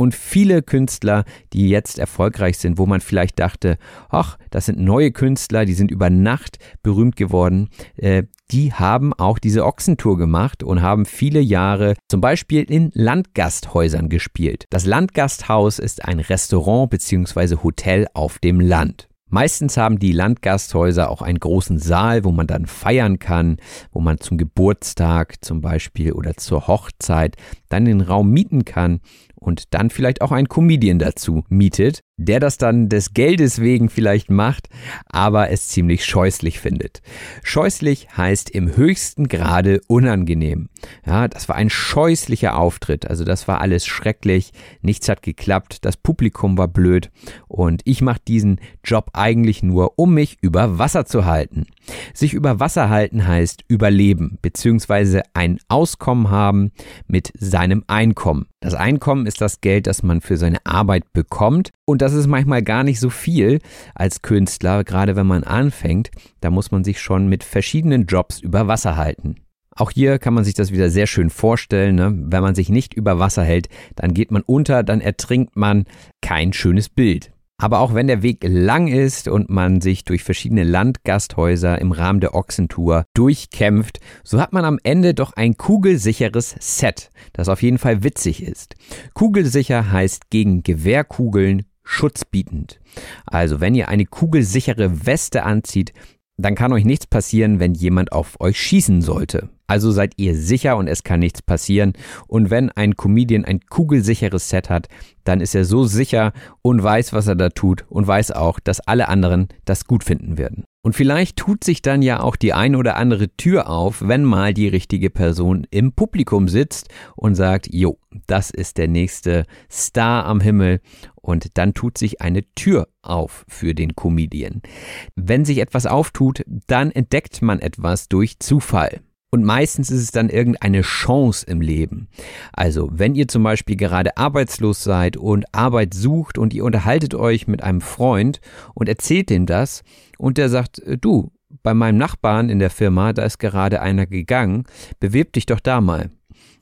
Und viele Künstler, die jetzt erfolgreich sind, wo man vielleicht dachte, ach, das sind neue Künstler, die sind über Nacht berühmt geworden, äh, die haben auch diese Ochsentour gemacht und haben viele Jahre zum Beispiel in Landgasthäusern gespielt. Das Landgasthaus ist ein Restaurant bzw. Hotel auf dem Land. Meistens haben die Landgasthäuser auch einen großen Saal, wo man dann feiern kann, wo man zum Geburtstag zum Beispiel oder zur Hochzeit dann den Raum mieten kann und dann vielleicht auch einen Comedian dazu mietet, der das dann des Geldes wegen vielleicht macht, aber es ziemlich scheußlich findet. Scheußlich heißt im höchsten Grade unangenehm. Ja, das war ein scheußlicher Auftritt, also das war alles schrecklich, nichts hat geklappt, das Publikum war blöd und ich mache diesen Job eigentlich nur, um mich über Wasser zu halten. Sich über Wasser halten heißt überleben, beziehungsweise ein Auskommen haben mit seinem Einkommen. Das Einkommen ist das Geld, das man für seine Arbeit bekommt. Und das ist manchmal gar nicht so viel als Künstler, gerade wenn man anfängt. Da muss man sich schon mit verschiedenen Jobs über Wasser halten. Auch hier kann man sich das wieder sehr schön vorstellen. Ne? Wenn man sich nicht über Wasser hält, dann geht man unter, dann ertrinkt man. Kein schönes Bild. Aber auch wenn der Weg lang ist und man sich durch verschiedene Landgasthäuser im Rahmen der Ochsentour durchkämpft, so hat man am Ende doch ein kugelsicheres Set, das auf jeden Fall witzig ist. Kugelsicher heißt gegen Gewehrkugeln schutzbietend. Also wenn ihr eine kugelsichere Weste anzieht, dann kann euch nichts passieren, wenn jemand auf euch schießen sollte. Also seid ihr sicher und es kann nichts passieren. Und wenn ein Comedian ein kugelsicheres Set hat, dann ist er so sicher und weiß, was er da tut und weiß auch, dass alle anderen das gut finden werden. Und vielleicht tut sich dann ja auch die ein oder andere Tür auf, wenn mal die richtige Person im Publikum sitzt und sagt, jo, das ist der nächste Star am Himmel. Und dann tut sich eine Tür auf für den Comedian. Wenn sich etwas auftut, dann entdeckt man etwas durch Zufall. Und meistens ist es dann irgendeine Chance im Leben. Also, wenn ihr zum Beispiel gerade arbeitslos seid und Arbeit sucht und ihr unterhaltet euch mit einem Freund und erzählt ihm das und der sagt, äh, du, bei meinem Nachbarn in der Firma, da ist gerade einer gegangen, bewirb dich doch da mal.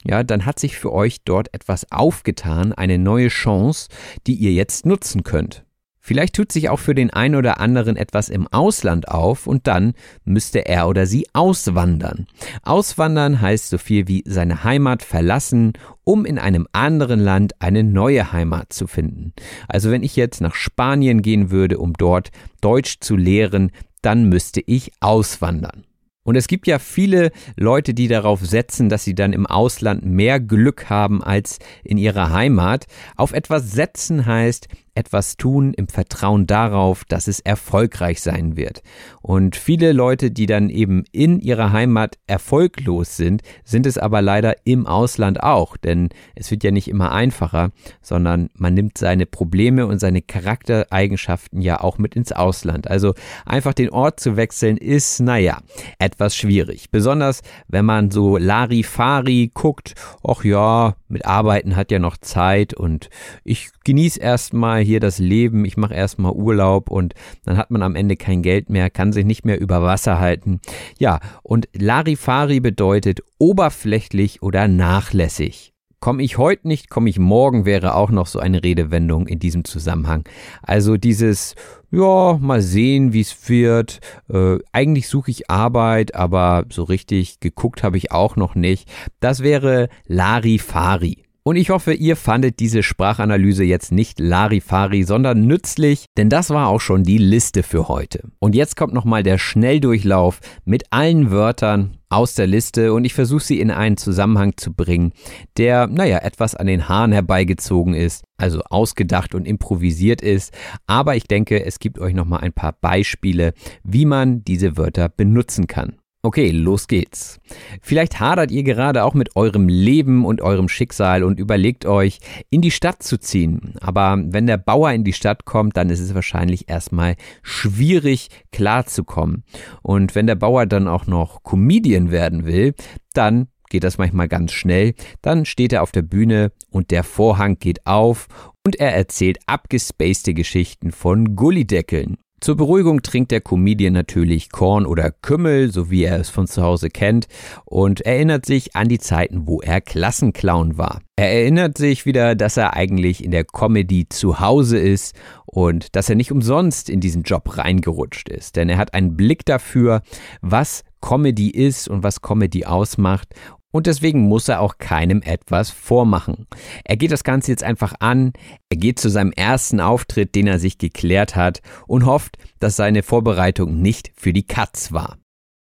Ja, dann hat sich für euch dort etwas aufgetan, eine neue Chance, die ihr jetzt nutzen könnt. Vielleicht tut sich auch für den einen oder anderen etwas im Ausland auf und dann müsste er oder sie auswandern. Auswandern heißt so viel wie seine Heimat verlassen, um in einem anderen Land eine neue Heimat zu finden. Also wenn ich jetzt nach Spanien gehen würde, um dort Deutsch zu lehren, dann müsste ich auswandern. Und es gibt ja viele Leute, die darauf setzen, dass sie dann im Ausland mehr Glück haben als in ihrer Heimat. Auf etwas setzen heißt, etwas tun im Vertrauen darauf, dass es erfolgreich sein wird. Und viele Leute, die dann eben in ihrer Heimat erfolglos sind, sind es aber leider im Ausland auch, denn es wird ja nicht immer einfacher, sondern man nimmt seine Probleme und seine Charaktereigenschaften ja auch mit ins Ausland. Also einfach den Ort zu wechseln ist, naja, etwas schwierig. Besonders wenn man so Larifari guckt, ach ja, mit Arbeiten hat ja noch Zeit und ich genieße erstmal hier das Leben, ich mache erstmal Urlaub und dann hat man am Ende kein Geld mehr, kann sich nicht mehr über Wasser halten. Ja, und Larifari bedeutet oberflächlich oder nachlässig. Komme ich heute nicht, komme ich morgen wäre auch noch so eine Redewendung in diesem Zusammenhang. Also dieses, ja, mal sehen, wie es wird. Äh, eigentlich suche ich Arbeit, aber so richtig geguckt habe ich auch noch nicht. Das wäre Larifari. Und ich hoffe, ihr fandet diese Sprachanalyse jetzt nicht Larifari, sondern nützlich, denn das war auch schon die Liste für heute. Und jetzt kommt nochmal der Schnelldurchlauf mit allen Wörtern aus der Liste und ich versuche sie in einen Zusammenhang zu bringen, der, naja, etwas an den Haaren herbeigezogen ist, also ausgedacht und improvisiert ist. Aber ich denke, es gibt euch nochmal ein paar Beispiele, wie man diese Wörter benutzen kann. Okay, los geht's. Vielleicht hadert ihr gerade auch mit eurem Leben und eurem Schicksal und überlegt euch, in die Stadt zu ziehen. Aber wenn der Bauer in die Stadt kommt, dann ist es wahrscheinlich erstmal schwierig klarzukommen. Und wenn der Bauer dann auch noch Comedian werden will, dann geht das manchmal ganz schnell. Dann steht er auf der Bühne und der Vorhang geht auf und er erzählt abgespacede Geschichten von Gullideckeln. Zur Beruhigung trinkt der Comedian natürlich Korn oder Kümmel, so wie er es von zu Hause kennt, und erinnert sich an die Zeiten, wo er Klassenclown war. Er erinnert sich wieder, dass er eigentlich in der Comedy zu Hause ist und dass er nicht umsonst in diesen Job reingerutscht ist, denn er hat einen Blick dafür, was Comedy ist und was Comedy ausmacht und deswegen muss er auch keinem etwas vormachen. Er geht das Ganze jetzt einfach an, er geht zu seinem ersten Auftritt, den er sich geklärt hat und hofft, dass seine Vorbereitung nicht für die Katz war.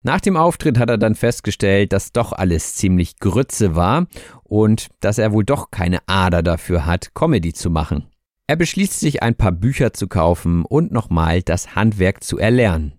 Nach dem Auftritt hat er dann festgestellt, dass doch alles ziemlich Grütze war und dass er wohl doch keine Ader dafür hat, Comedy zu machen. Er beschließt sich ein paar Bücher zu kaufen und nochmal das Handwerk zu erlernen,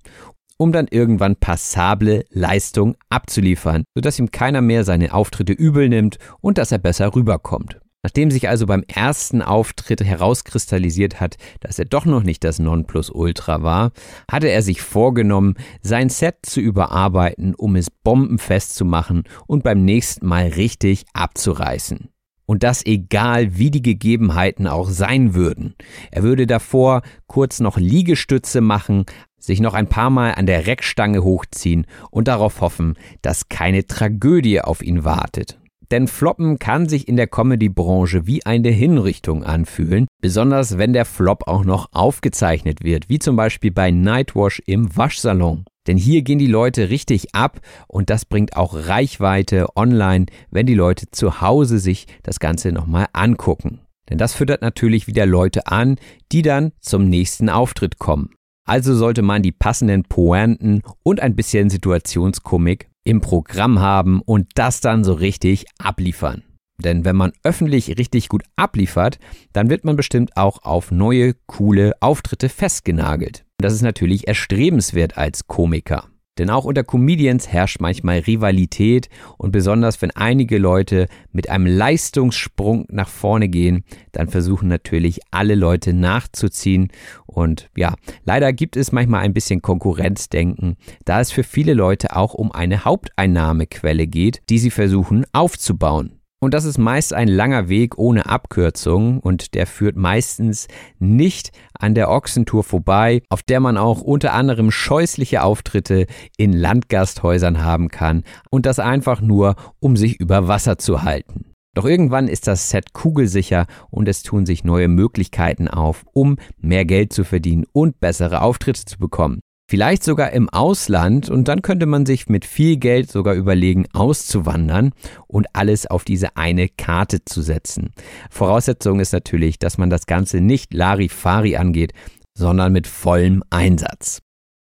um dann irgendwann passable Leistung abzuliefern, sodass ihm keiner mehr seine Auftritte übel nimmt und dass er besser rüberkommt. Nachdem sich also beim ersten Auftritt herauskristallisiert hat, dass er doch noch nicht das Nonplusultra war, hatte er sich vorgenommen, sein Set zu überarbeiten, um es bombenfest zu machen und beim nächsten Mal richtig abzureißen. Und das egal, wie die Gegebenheiten auch sein würden. Er würde davor kurz noch Liegestütze machen, sich noch ein paar Mal an der Reckstange hochziehen und darauf hoffen, dass keine Tragödie auf ihn wartet. Denn Floppen kann sich in der Comedy-Branche wie eine Hinrichtung anfühlen, besonders wenn der Flop auch noch aufgezeichnet wird, wie zum Beispiel bei Nightwash im Waschsalon. Denn hier gehen die Leute richtig ab und das bringt auch Reichweite online, wenn die Leute zu Hause sich das Ganze nochmal angucken. Denn das füttert natürlich wieder Leute an, die dann zum nächsten Auftritt kommen. Also sollte man die passenden Pointen und ein bisschen Situationskomik im Programm haben und das dann so richtig abliefern. Denn wenn man öffentlich richtig gut abliefert, dann wird man bestimmt auch auf neue, coole Auftritte festgenagelt. Das ist natürlich erstrebenswert als Komiker. Denn auch unter Comedians herrscht manchmal Rivalität und besonders wenn einige Leute mit einem Leistungssprung nach vorne gehen, dann versuchen natürlich alle Leute nachzuziehen und ja, leider gibt es manchmal ein bisschen Konkurrenzdenken, da es für viele Leute auch um eine Haupteinnahmequelle geht, die sie versuchen aufzubauen. Und das ist meist ein langer Weg ohne Abkürzung und der führt meistens nicht an der Ochsentour vorbei, auf der man auch unter anderem scheußliche Auftritte in Landgasthäusern haben kann und das einfach nur, um sich über Wasser zu halten. Doch irgendwann ist das Set kugelsicher und es tun sich neue Möglichkeiten auf, um mehr Geld zu verdienen und bessere Auftritte zu bekommen. Vielleicht sogar im Ausland und dann könnte man sich mit viel Geld sogar überlegen, auszuwandern und alles auf diese eine Karte zu setzen. Voraussetzung ist natürlich, dass man das Ganze nicht Larifari angeht, sondern mit vollem Einsatz.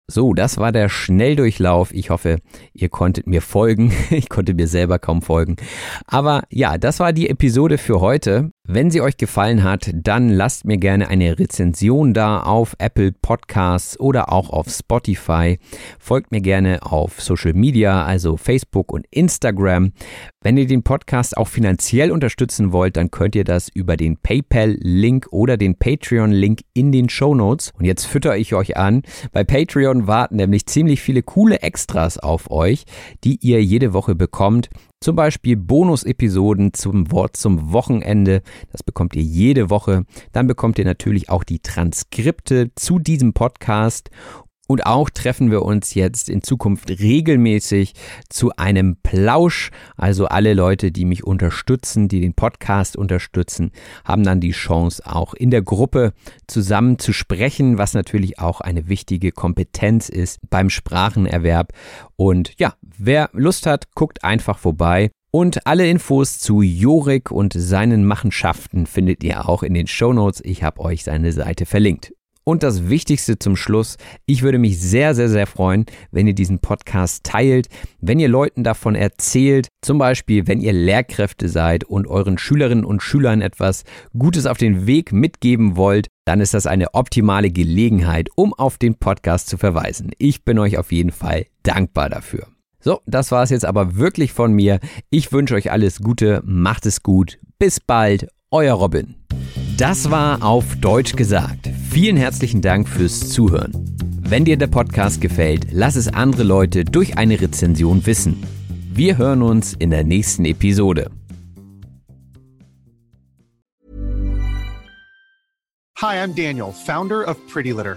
So, das war der Schnelldurchlauf. Ich hoffe, ihr konntet mir folgen. Ich konnte mir selber kaum folgen. Aber ja, das war die Episode für heute. Wenn sie euch gefallen hat, dann lasst mir gerne eine Rezension da auf Apple Podcasts oder auch auf Spotify. Folgt mir gerne auf Social Media, also Facebook und Instagram. Wenn ihr den Podcast auch finanziell unterstützen wollt, dann könnt ihr das über den PayPal-Link oder den Patreon-Link in den Show Notes. Und jetzt fütter ich euch an. Bei Patreon warten nämlich ziemlich viele coole Extras auf euch, die ihr jede Woche bekommt. Zum Beispiel Bonus-Episoden zum Wort zum Wochenende. Das bekommt ihr jede Woche. Dann bekommt ihr natürlich auch die Transkripte zu diesem Podcast und auch treffen wir uns jetzt in Zukunft regelmäßig zu einem Plausch. Also alle Leute, die mich unterstützen, die den Podcast unterstützen, haben dann die Chance, auch in der Gruppe zusammen zu sprechen, was natürlich auch eine wichtige Kompetenz ist beim Sprachenerwerb. Und ja, wer Lust hat, guckt einfach vorbei. Und alle Infos zu Jorik und seinen Machenschaften findet ihr auch in den Show Notes. Ich habe euch seine Seite verlinkt. Und das Wichtigste zum Schluss, ich würde mich sehr, sehr, sehr freuen, wenn ihr diesen Podcast teilt, wenn ihr Leuten davon erzählt, zum Beispiel, wenn ihr Lehrkräfte seid und euren Schülerinnen und Schülern etwas Gutes auf den Weg mitgeben wollt, dann ist das eine optimale Gelegenheit, um auf den Podcast zu verweisen. Ich bin euch auf jeden Fall dankbar dafür. So, das war es jetzt aber wirklich von mir. Ich wünsche euch alles Gute, macht es gut, bis bald, euer Robin. Das war auf Deutsch gesagt. Vielen herzlichen Dank fürs Zuhören. Wenn dir der Podcast gefällt, lass es andere Leute durch eine Rezension wissen. Wir hören uns in der nächsten Episode. Hi, I'm Daniel, founder of Pretty Litter.